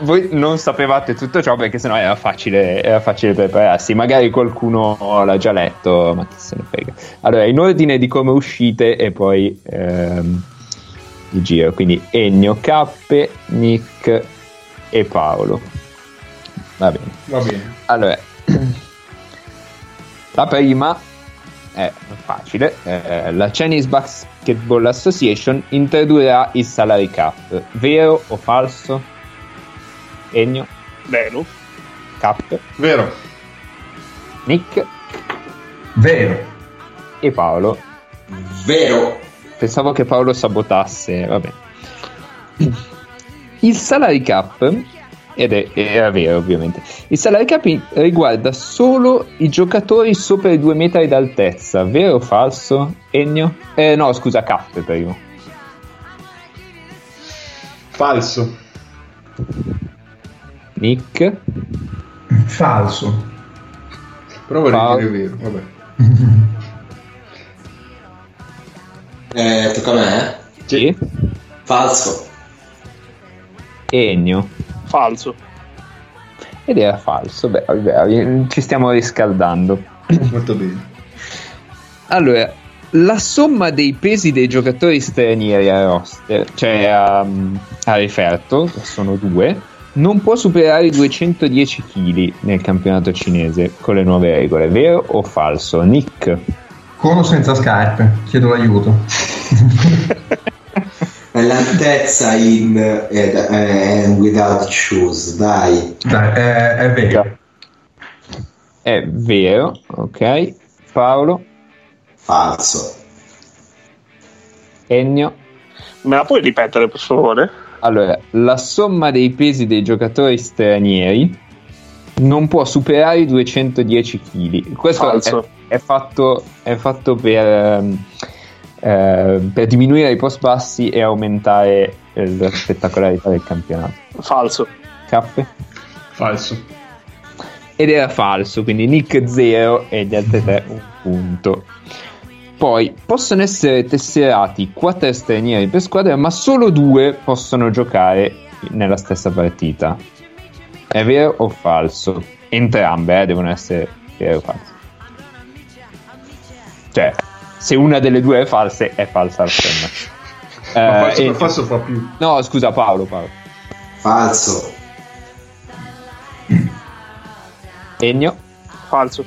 Voi non sapevate tutto ciò perché sennò era facile, era facile prepararsi. Magari qualcuno l'ha già letto, ma chi se ne frega. Allora, in ordine di come uscite e poi ehm, di giro. Quindi Ennio, Cappe, Nick e Paolo. Va bene. Va bene. Allora, la prima è facile. eh, la Chinese Basketball Association introdurrà il salary cap. Vero o falso? Ennio, Vero? Cap, Vero. Nick Vero. e Paolo. Vero. Pensavo che Paolo sabotasse, vabbè. Il salary cap, ed è, era vero ovviamente, il salary cap riguarda solo i giocatori sopra i due metri d'altezza, vero o falso? Ennio? Eh no, scusa, Cap prima. Falso. Nick? Falso. Vorrei Fal- dire vero. Vabbè. Eh, tocca a me? eh? Sì. Falso. Ennio? Falso. Ed era falso, beh, vabbè, ci stiamo riscaldando. Molto bene. Allora, la somma dei pesi dei giocatori stranieri a roster, cioè a, a referto, che sono due, non può superare i 210 kg nel campionato cinese con le nuove regole, vero o falso? Nick? Con o senza scarpe? Chiedo l'aiuto. L'altezza in eh, eh, without shoes, dai. Dai, è, è vero. È vero, ok. Paolo? Falso. Ennio? Me la puoi ripetere, per favore? Allora, la somma dei pesi dei giocatori stranieri non può superare i 210 kg. Questo Falso. è, è fatto, è fatto per, eh, per diminuire i post bassi e aumentare eh, la spettacolarità del campionato. Falso. Cappe? Falso. Ed era falso, quindi Nick 0 e gli altri 3 un punto. Poi possono essere tesserati 4 stranieri per squadra, ma solo due possono giocare nella stessa partita. È vero o falso? Entrambe eh, devono essere vero o falso. Cioè, se una delle due è falsa, è falsa la seconda. Ma Eh, falso e- per falso fa più. No, scusa Paolo, Paolo. Falso. Ennio, Falso.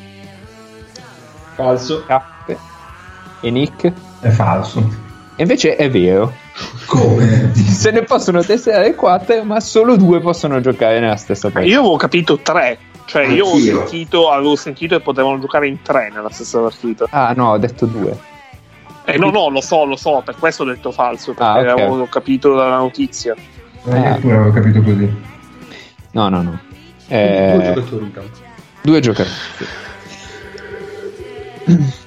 Falso. Cappe e Nick. È falso. E invece è vero. Come? Se ne possono tesserare 4, ma solo due possono giocare nella stessa Eh, partita. Io avevo capito tre. Cioè, io ho Anch'io. sentito, avevo sentito che potevano giocare in tre nella stessa partita. Ah, no, ho detto due. Eh, no, no, lo so, lo so, per questo ho detto falso, perché Ah, ok. avevo capito dalla notizia. Eh, Io pure avevo capito così. No, no, no. Due Eh, giocatori in campo. due giocatori.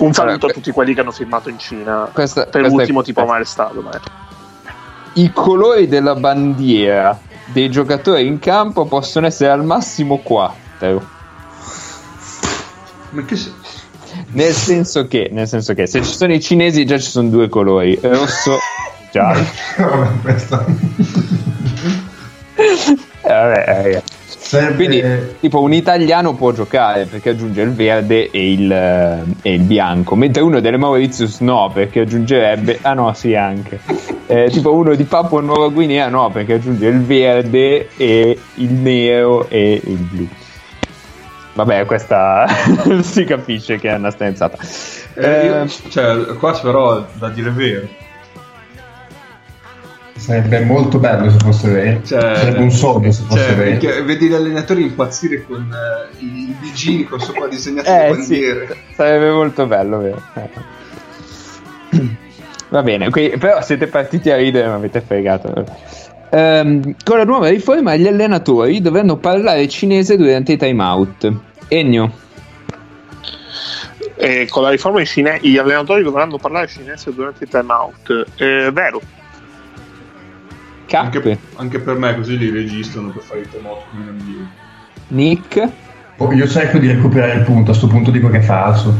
Un saluto Allora, a tutti quelli che hanno firmato in Cina. Questa- per questa l'ultimo è- tipo mai stato. Ma... I colori della bandiera dei giocatori in campo possono essere al massimo 4. Ma che se... Nel senso che, nel senso che se ci sono i cinesi già ci sono due colori, rosso e giallo. Vabbè. Eh, vabbè, ragazzi. Serve- Quindi, tipo, un italiano può giocare perché aggiunge il verde e il, eh, e il bianco, mentre uno delle Mauritius no, perché aggiungerebbe. Ah, no, sì, anche. Eh, tipo, uno di Papua Nuova Guinea no, perché aggiunge il verde e il nero e il blu. Vabbè, questa si capisce che è una stenzata. Eh, io- Eh, cioè, qua però da dire vero. Sarebbe molto bello se fosse vero. Cioè, Sarebbe un sogno se fosse cioè, vero. vedi gli allenatori impazzire con eh, i bigini con sopra disegnate le Eh bandiere. sì, sarebbe molto bello, vero? Eh. Va bene, qui- però siete partiti a ridere, ma avete fregato. Ehm, con la nuova riforma gli allenatori dovranno parlare cinese durante i time out. Ennio, E con la riforma in cine- gli allenatori dovranno parlare cinese durante il time out. Eh, vero. Anche, anche per me così li registrano per fare i temoti come in NBA. Nick Oh, io cerco di recuperare il punto, a sto punto dico che è falso.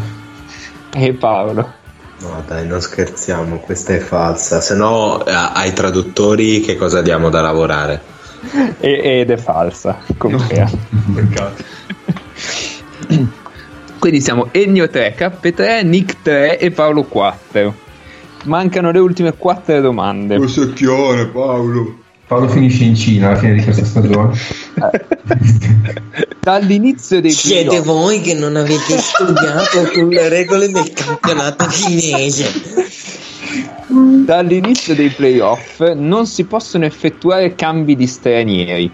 e Paolo. No, dai, non scherziamo, questa è falsa. Se no, a- ai traduttori che cosa diamo da lavorare? E- ed è falsa, confermo. Peccato. Quindi siamo Ennio 3, K3, Nick 3 e Paolo 4. Mancano le ultime 4 domande. Un secchione, Paolo. Paolo finisce in Cina alla fine di questa stagione. Dall'inizio dei Siete playoff, voi che non avete studiato sulle regole del campionato cinese. dall'inizio dei playoff non si possono effettuare cambi di stranieri.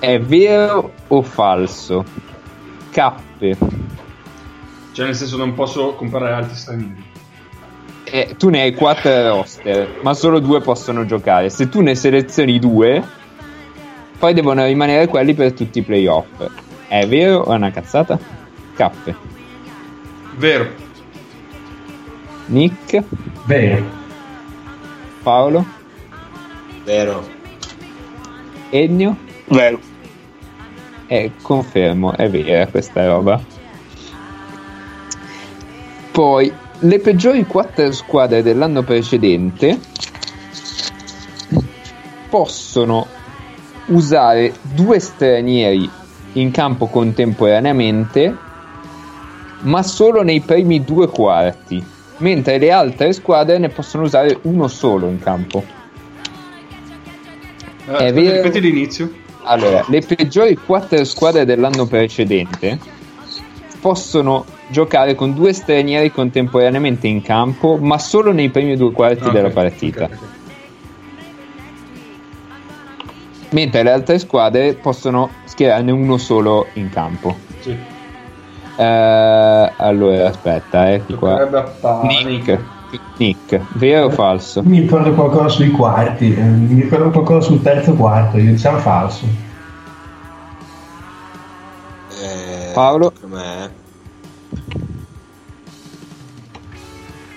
È vero o falso? Cappe. Cioè, nel senso, non posso comprare altri stranieri. Eh, tu ne hai 4 roster, ma solo due possono giocare. Se tu ne selezioni due, poi devono rimanere quelli per tutti i playoff. È vero o è una cazzata? Cappe. Vero. Nick, Vero. Paolo, Vero. Ennio. Vero. Eh, confermo, è vera questa roba. Poi, le peggiori quattro squadre dell'anno precedente possono usare due stranieri in campo contemporaneamente, ma solo nei primi due quarti, mentre le altre squadre ne possono usare uno solo in campo. Eh, È vero. Ripeti l'inizio. Allora, le peggiori quattro squadre dell'anno precedente possono giocare con due stranieri contemporaneamente in campo, ma solo nei primi due quarti Ah, della partita. ok, ok. Mentre le altre squadre possono schierarne uno solo in campo. Sì. Eh, allora, aspetta, eh, qua. Nick. Nick, vero o falso? Mi ricordo qualcosa sui quarti, eh, mi ricordo qualcosa sul terzo quarto, io diciamo falso. Paolo? a me.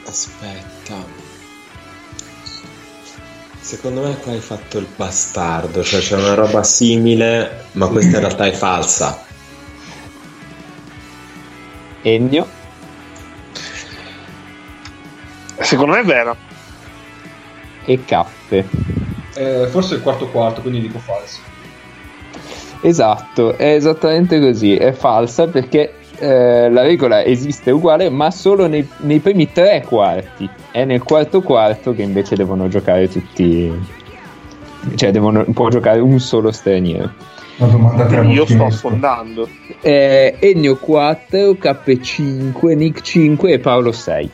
Aspetta. Secondo me qua hai fatto il bastardo, cioè c'è una roba simile, ma questa in realtà è falsa. Ennio, Secondo me è vero. e Cappe. Eh, forse il quarto quarto, quindi dico falso. Esatto, è esattamente così, è falsa perché eh, la regola esiste uguale ma solo nei, nei primi tre quarti, è nel quarto quarto che invece devono giocare tutti, cioè devono, può giocare un solo straniero. Io sto affondando. Eh, Ennio 4, K5, Nick 5 e Paolo 6.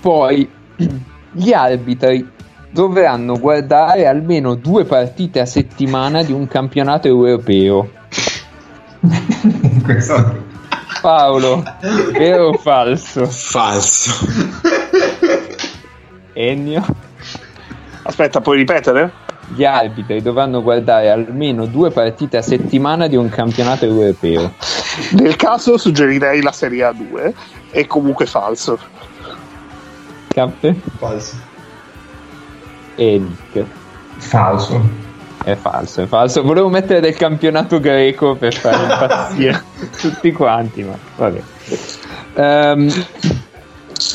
Poi gli arbitri dovranno guardare almeno due partite a settimana di un campionato europeo. Questo- Paolo, vero o falso? Falso. Ennio? Aspetta, puoi ripetere? Gli arbitri dovranno guardare almeno due partite a settimana di un campionato europeo. Nel caso suggerirei la Serie A2, è comunque falso. Cappe? Falso. E Nick. Falso. È falso, è falso. Volevo mettere del campionato greco per fare impazzire tutti quanti, ma vabbè. Ehm,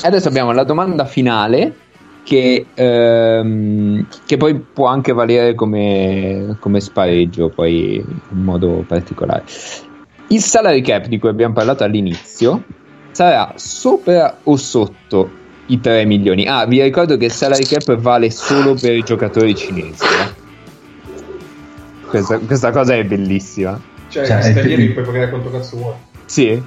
adesso abbiamo la domanda finale che, ehm, che poi può anche valere come, come spareggio, poi in modo particolare. Il salary cap di cui abbiamo parlato all'inizio sarà sopra o sotto i 3 milioni? Ah, vi ricordo che il salary cap vale solo per i giocatori cinesi. eh. Questa, questa cosa è bellissima. Cioè, Cioè, stranieri è- puoi pagare quanto cazzo vuoi. Sì,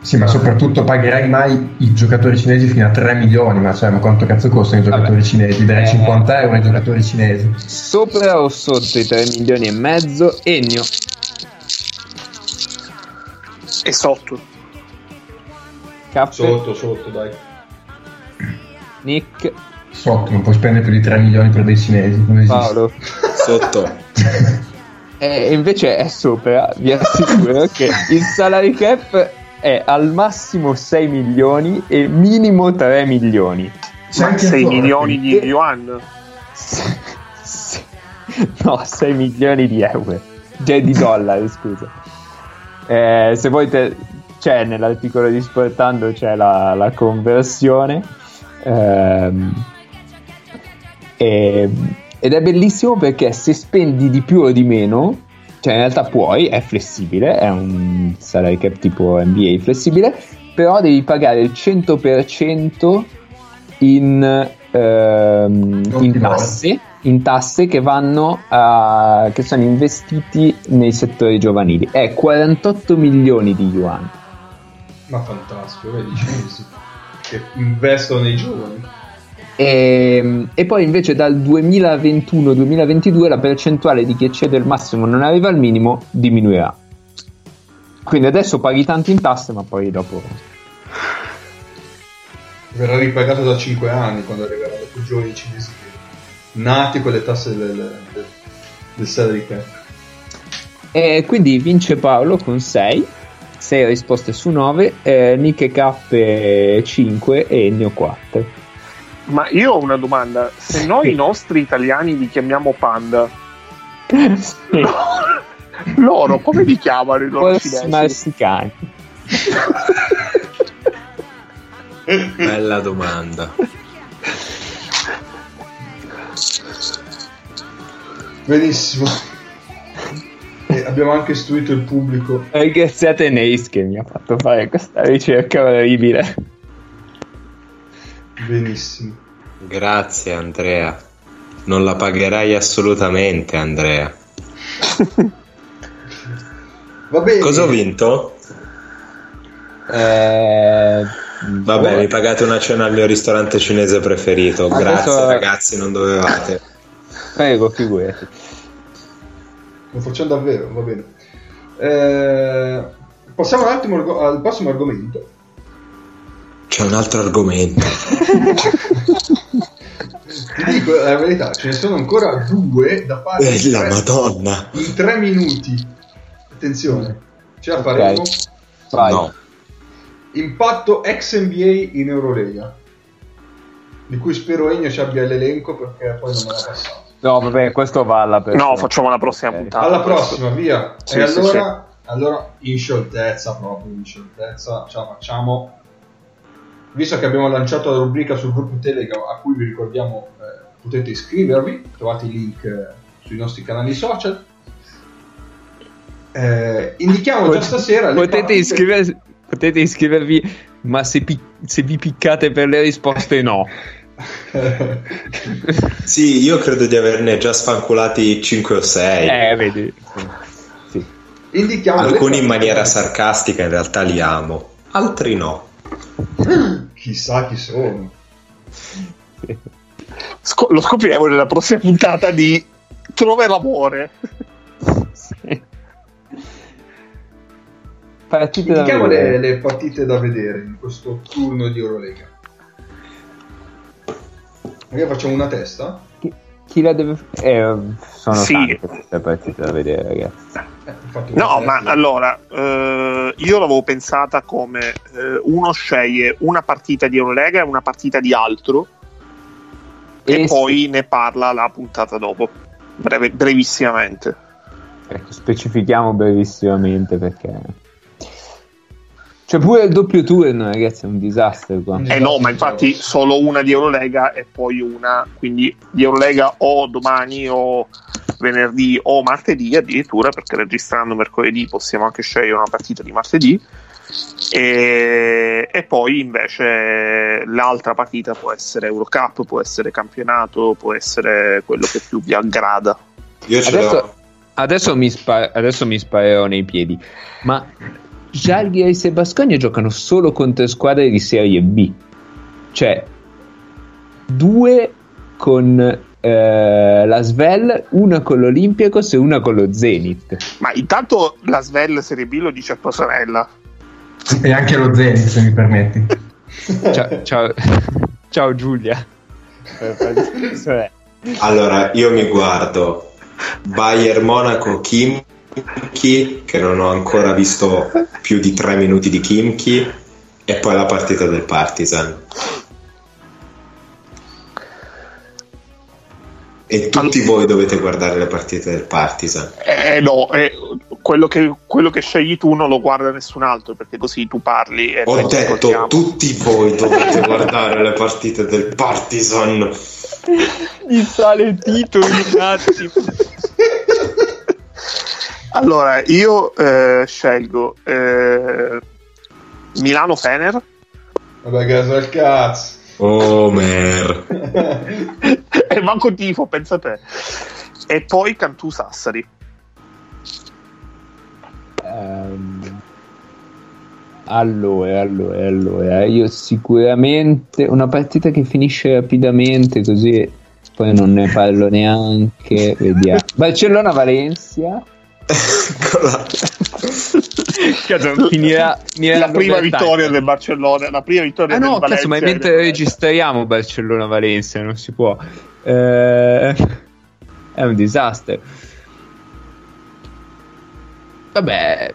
Sì, ma soprattutto pagherai mai i giocatori cinesi fino a 3 milioni, ma, cioè, ma quanto cazzo costano i giocatori Vabbè. cinesi? Eh, 50 euro ai giocatori cinesi. sopra o sotto i 3 milioni e mezzo? Ennio, E sotto. Cappe, Sotto, sotto, dai. Nick, Sotto, non puoi spendere più di 3 milioni per dei cinesi, non. Paolo. Sotto. E invece è sopra, vi assicuro che il salary cap è al massimo 6 milioni e minimo 3 milioni. Ma anche 6 ancora, milioni di Che- yuan. No, 6 milioni di euro. Cioè di dollari, scusa. Eh, se voi te- c'è nell'articolo di Sportando c'è la, la conversione. Ehm, e ed è bellissimo perché se spendi di più o di meno, cioè in realtà puoi, è flessibile, è un salary cap tipo NBA flessibile, però devi pagare il 100% in, ehm, in tasse, in tasse che vanno a, che sono investiti nei settori giovanili. È 48 milioni di yuan. Ma fantastico, vedi che investono nei giovani. E, e poi invece dal 2021-2022 la percentuale di chi eccede il massimo e non arriva al minimo diminuirà. Quindi adesso paghi tanto in tasse, ma poi dopo. Verrà ripagato da 5 anni quando arriveranno più giovani cinesi nati con le tasse del, del, del salary cap. E quindi vince Paolo con 6, 6 risposte su 9, eh, Nick K 5 e Ennio 4. Ma io ho una domanda: se noi i nostri italiani li chiamiamo panda, loro come li chiamano i loro cinesi? marsicani. Bella domanda. Benissimo. E abbiamo anche istruito il pubblico. Ringraziate Neis che mi ha fatto fare questa ricerca orribile. Benissimo. Grazie Andrea. Non la pagherai assolutamente Andrea. Va bene. Cosa ho vinto? Eh, Vabbè, mi pagate una cena al mio ristorante cinese preferito. Adesso- Grazie ragazzi, non dovevate. Prego, figurati. Lo facciamo davvero, va bene. Eh, passiamo un attimo al prossimo argomento. C'è un altro argomento. Ti dico la verità, ce ne sono ancora due da fare in Eh, la tre- madonna. in tre minuti. Attenzione, ce la faremo. Vai. No. Impatto ex NBA in Eurolega. Di cui spero Ennio ci abbia l'elenco perché poi non me l'ha passato. No, vabbè, questo va alla persona. No, facciamo la prossima Ok. puntata. Alla prossima, via. Sì, e sì, allora, allora, in scioltezza, proprio in scioltezza, ce la facciamo. Visto che abbiamo lanciato la rubrica sul gruppo Telegram, a cui vi ricordiamo eh, potete iscrivervi, trovate i link eh, sui nostri canali social. Eh, indichiamo già Pot- stasera le potete, iscriver- potete iscrivervi, ma se, pi- se vi piccate per le risposte, no. Sì, io credo di averne già sfanculati 5 o 6. Eh, vedi. Sì. indichiamo Alcuni in maniera sarcastica, in realtà li amo. Altri no. Chissà chi sono. Sco- lo scopriremo nella prossima puntata di Trova l'amore. Sì. Partite Indichiamo le, le partite da vedere in questo turno di Eurolega. Magari facciamo una testa. Chi, chi la deve... Eh, sono Sì. tante partite da vedere, ragazzi. Eh, No, testa. ma allora eh, io l'avevo pensata come eh, uno sceglie una partita di Eurolega e una partita di altro e, E poi ne parla la puntata dopo, breve- brevissimamente. Ecco, specifichiamo brevissimamente perché... C'è pure il doppio turno, ragazzi, è un disastro qua. Eh no, ma infatti solo una di Eurolega e poi una, quindi di Eurolega o domani o venerdì o martedì addirittura, perché registrando mercoledì possiamo anche scegliere una partita di martedì. E, e poi invece l'altra partita può essere Eurocup, può essere campionato, può essere quello che più vi aggrada. Io ce l'ho. Adesso, adesso, mi spa- adesso mi sparerò nei piedi. Ma Žalgiris e Basconia giocano solo contro squadre di Serie B. Cioè, due con eh, la Svel, una con l'Olympiacos e una con lo Zenit. Ma intanto la Svel Serie B lo dice a tua sorella. E anche lo Zenit, se mi permetti. Ciao, ciao, ciao Giulia. Cioè, Allora, io mi guardo Bayern Monaco Kimchi, che non ho ancora visto più di tre minuti di Kimchi, e poi la partita del Partizan. E tutti voi dovete guardare le partite del Partizan. Eh no, eh, quello, che, quello che scegli tu non lo guarda nessun altro perché così tu parli e Ho detto ascoltiamo. tutti voi dovete guardare le partite del Partizan. Gli sale il titolo un attimo. Allora, io eh, scelgo eh, Milano Fener. Vabbè, caso al cazzo. Omer. e manco tifo, pensa te. E poi Cantù Sassari. Ehm, allora, allora, allora, io sicuramente una partita che finisce rapidamente così poi non ne parlo neanche. Vediamo. Barcellona-Valencia. Eccola. Cazzo, finirà, finirà la prima vittoria del Barcellona, la prima vittoria Ah del no, Valencia. cazzo, ma mentre registriamo Barcellona-Valencia non si può. Eh, è un disastro. Vabbè,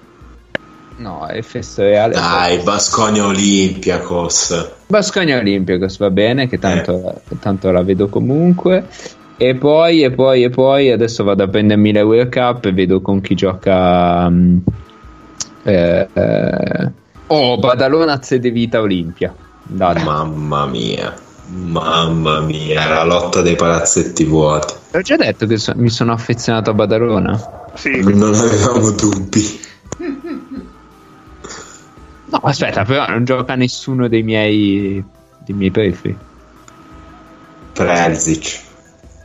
no, FS Reale. Dai, Basconia Olympiacos. Bascogna Olympiacos va bene, che tanto, tanto la vedo comunque. E poi, e poi, e poi, adesso vado a prendermi la World Cup e vedo con chi gioca. mm, eh, eh, oh, Badalona Zede Vita Olimpia. Dai. Mamma mia. Mamma mia, la lotta dei palazzetti vuoti. Ho già detto che so- mi sono affezionato a Badalona. Sì, Non avevamo dubbi. No, aspetta, però non gioca nessuno dei miei, dei miei prefi. Prelzic.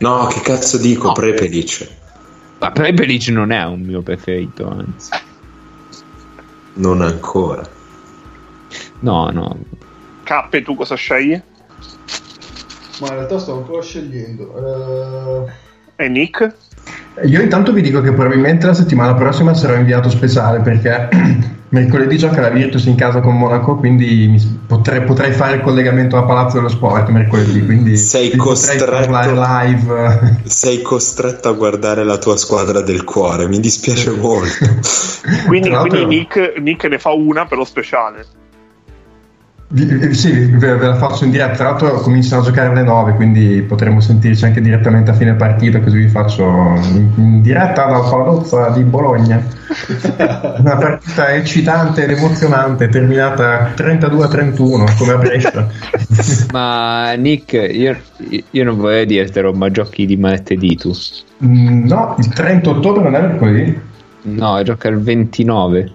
No, che cazzo dico? No. Prepelic. Ma Prepelic non è un mio preferito, anzi. Non ancora. No, no. K, e tu cosa scegli? Ma in realtà sto ancora scegliendo. Eh, E Nick? Io intanto vi dico che probabilmente la settimana prossima sarò inviato speciale perché mercoledì gioca la Virtus in casa con Monaco, quindi mi- potrei, potrei fare il collegamento a Palazzo dello Sport mercoledì, quindi Sei costretto. parlare live. Sei costretto a guardare la tua squadra del cuore, mi dispiace molto. Quindi, quindi Nick, Nick ne fa una per lo speciale. Eh, sì, ve, la faccio in diretta. Tra l'altro cominciano a giocare alle 9, quindi potremo sentirci anche direttamente a fine partita, così vi faccio in, in diretta dal Palazzo di Bologna. Una partita eccitante ed emozionante, terminata 32-31 come a Brescia. Ma Nick, io, io non vorrei dirtelo, ma giochi di martedì tu. Mm, no, il 30 ottobre non è mercoledì? No, gioca il 29.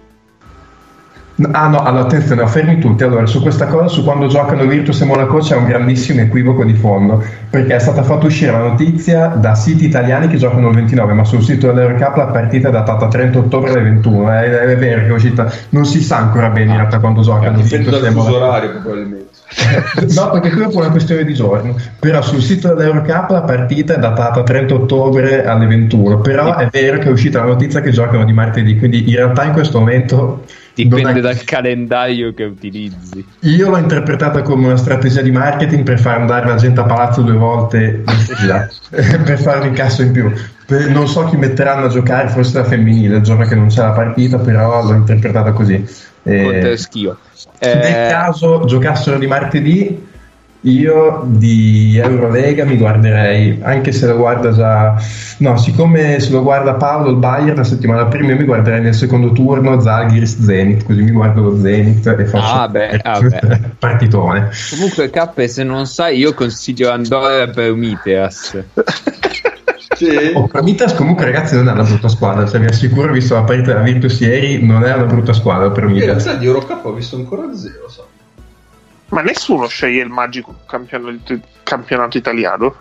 Ah no, allora attenzione, fermi tutti. Allora, su questa cosa, su quando giocano Virtus e Monaco c'è un grandissimo equivoco di fondo, perché è stata fatta uscire la notizia da siti italiani che giocano il 29, ma sul sito dell'Eurocup la partita è datata 30 ottobre alle 21. È, è vero che è uscita, non si sa ancora bene in realtà quando giocano dipende Virtus e Monaco. orario probabilmente. No, perché qui è una questione di giorno. Però sul sito dell'Eurocup la partita è datata 30 ottobre alle 21. Però è vero che è uscita la notizia che giocano di martedì. Quindi in realtà in questo momento. Dipende dal calendario che utilizzi. Io l'ho interpretata come una strategia di marketing per far andare la gente a palazzo due volte in fila, per fare un incasso in più. Per- non so chi metteranno a giocare, forse la femminile, il giorno che non c'è la partita, però l'ho interpretata così. Eh, Conte schio. se nel Eh, caso giocassero di martedì, io di Eurolega mi guarderei, anche se lo guarda già. No, siccome se lo guarda Paolo il Bayern la settimana prima, io mi guarderei nel secondo turno Zalgiris Zenit, così mi guardo lo Zenit e faccio Ah, beh, ah, beh. partitone. comunque, K, se non sai, io consiglio Andorra per Umiteas. Sì. Oh, Promitas comunque ragazzi non è una brutta squadra, cioè, vi assicuro, visto la partita della Virtus ieri, non è una brutta squadra In Promitas. realtà di Eurocup ho visto ancora zero, so. Ma nessuno sceglie il magico campionato, campionato italiano.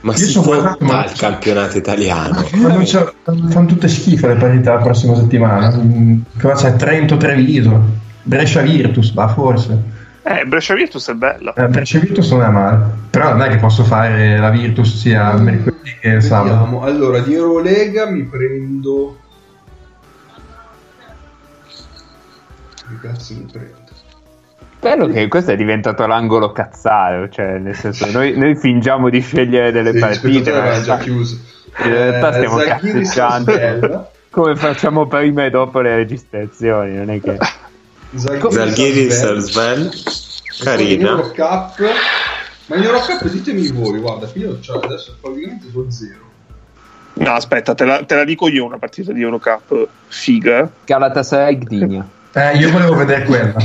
Ma Io si guardato, ma- il campionato italiano. Ma non c'è- fanno tutte schifo le partite la prossima settimana. Mm, Cosa c'è? Trento Treviso, Brescia Virtus, va forse. Eh, Brescia Virtus è bella. Eh, Brescia Virtus non è male, però non è che posso fare la Virtus sia mercoledì che sabato. Vediamo. Allora, di Eurolega mi prendo. Che cazzo mi prendo? Bello che questo è diventato l'angolo cazzaro, cioè nel senso noi, noi fingiamo di scegliere delle Sì, partite, ma in era già realtà, chiuso. in realtà stiamo Zaghiris cazzeggiando come facciamo prima e dopo le registrazioni, non è che... Sven. In Carina. Eurocup. Ma in Eurocup ditemi voi, guarda, io cioè, adesso praticamente sono zero. No, aspetta, te la, te la dico io una partita di Eurocup figa. Galatasaray Gdynia. Eh, io volevo vedere quella.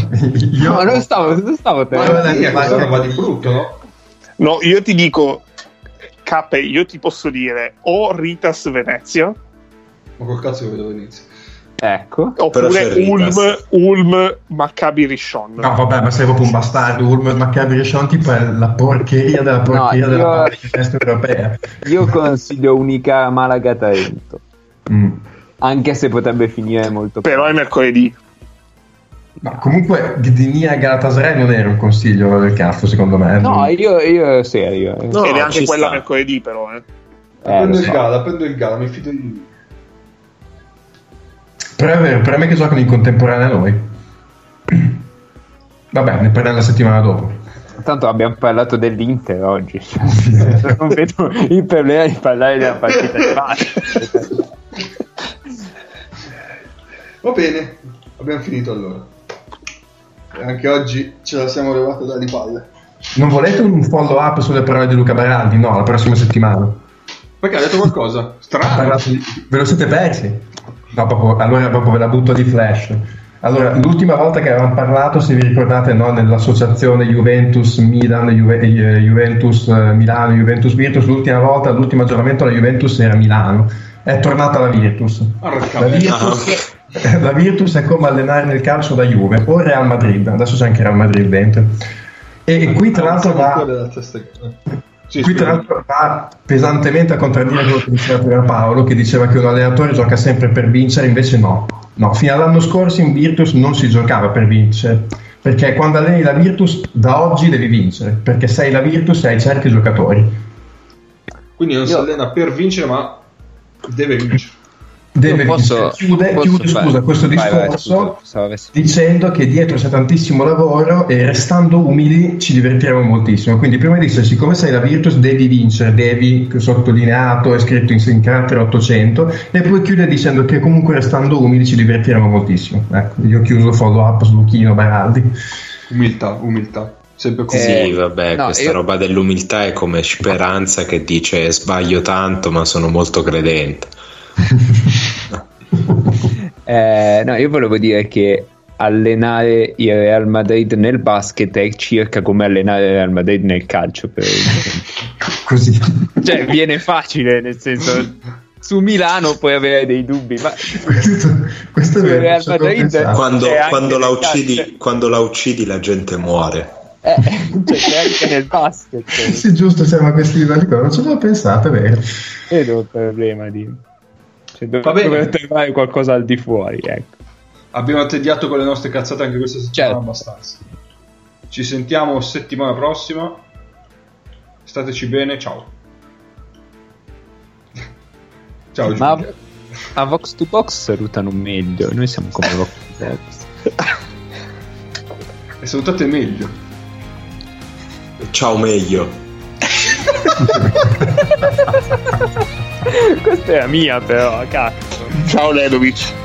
Io, No, non stavo, non stavo te. Ma- Ma è ma- cosa roba di brutto, no? No, io ti dico K, io ti posso dire o Ritas Venezia Ma col cazzo che vedo Venezia. Ecco. Oppure. Ulm, Ulm Maccabi Rishon. No, vabbè, ma sei proprio un bastardo. Ulmer Maccabi Rishon tipo è la porcheria della porcheria No, della io- pallacanestro europea. Io consiglio unica Malaga Trento. Mm. Anche se potrebbe finire molto Però è mercoledì. Ma comunque Gdynia Galatasaray non era un consiglio del cazzo, secondo me. No, io, io serio. eh. No, e neanche quella sta. mercoledì, però. Eh. Eh, prendo il so. Gala, prendo il Gala, mi fido di lui. Però è vero, per me che giocano in contemporanea a noi. Vabbè, ne parliamo la settimana dopo. Tanto abbiamo parlato dell'Inter oggi. non vedo il problema di parlare della partita di basket. Va bene, abbiamo finito allora. Anche oggi ce la siamo levata dalle palle. Non volete un follow up sulle parole di Luca Baraldi? No, la prossima settimana. Perché ha detto qualcosa? Strano. Ve lo siete persi? No, proprio- allora proprio ve la butto di flash. Allora, l'ultima volta che avevamo parlato, se vi ricordate, no, nell'associazione Juventus-Milan, Juve- eh, Juventus-Milano, Juventus-Virtus, l'ultima volta, l'ultimo aggiornamento la Juventus era Milano. È tornata la Virtus. Arca. La Virtus, la Virtus è come allenare nel calcio da Juve o Real Madrid, adesso c'è anche Real Madrid dentro. E, e qui tra l'altro va, Sì, qui tra l'altro va pesantemente a contraddire quello che diceva prima Paolo, che diceva che un allenatore gioca sempre per vincere, invece no. No, fino all'anno scorso in Virtus non si giocava per vincere, perché quando alleni la Virtus da oggi devi vincere, perché sei la Virtus e hai certi giocatori. Quindi non si allena per vincere, ma deve vincere. Deve posso- vincere. Chiude, posso chiude, fare- scusa, questo vai, vai, discorso scusa, stavo avessi- dicendo che dietro c'è tantissimo lavoro e restando umili ci divertiremo moltissimo. Quindi prima di dire, siccome sei la Virtus devi vincere, devi, sottolineato, è scritto in, in carattere 800, e poi chiude dicendo che comunque restando umili ci divertiremo moltissimo. Ecco, io ho chiuso il follow up su Luchino Baraldi. Umiltà, umiltà. Eh, Sì, vabbè, no, questa io- roba dell'umiltà è come Speranza che dice sbaglio tanto ma sono molto credente. Eh, no, io volevo dire che allenare il Real Madrid nel basket è circa come allenare il Real Madrid nel calcio. Per esempio. Così. cioè, viene facile, nel senso, su Milano puoi avere dei dubbi, ma questo, questo è. Real Madrid-. Quando, quando la uccidi, quando la uccidi la gente muore. eh, cioè, anche nel basket. Sì, giusto, siamo a questi livelli qua. Non ci avevo pensato, è vero. Vedo il problema di... Bene. dovete trovare qualcosa al di fuori, ecco. Abbiamo attediato con le nostre cazzate anche questa settimana Certo. abbastanza. Ci sentiamo settimana prossima. Stateci bene, ciao. Ciao Ma Giulia. a Vox to Box salutano meglio, noi siamo come Vox to Box. E salutate meglio. Ciao meglio. Questa è la mia però, cazzo. Ciao Ledovic.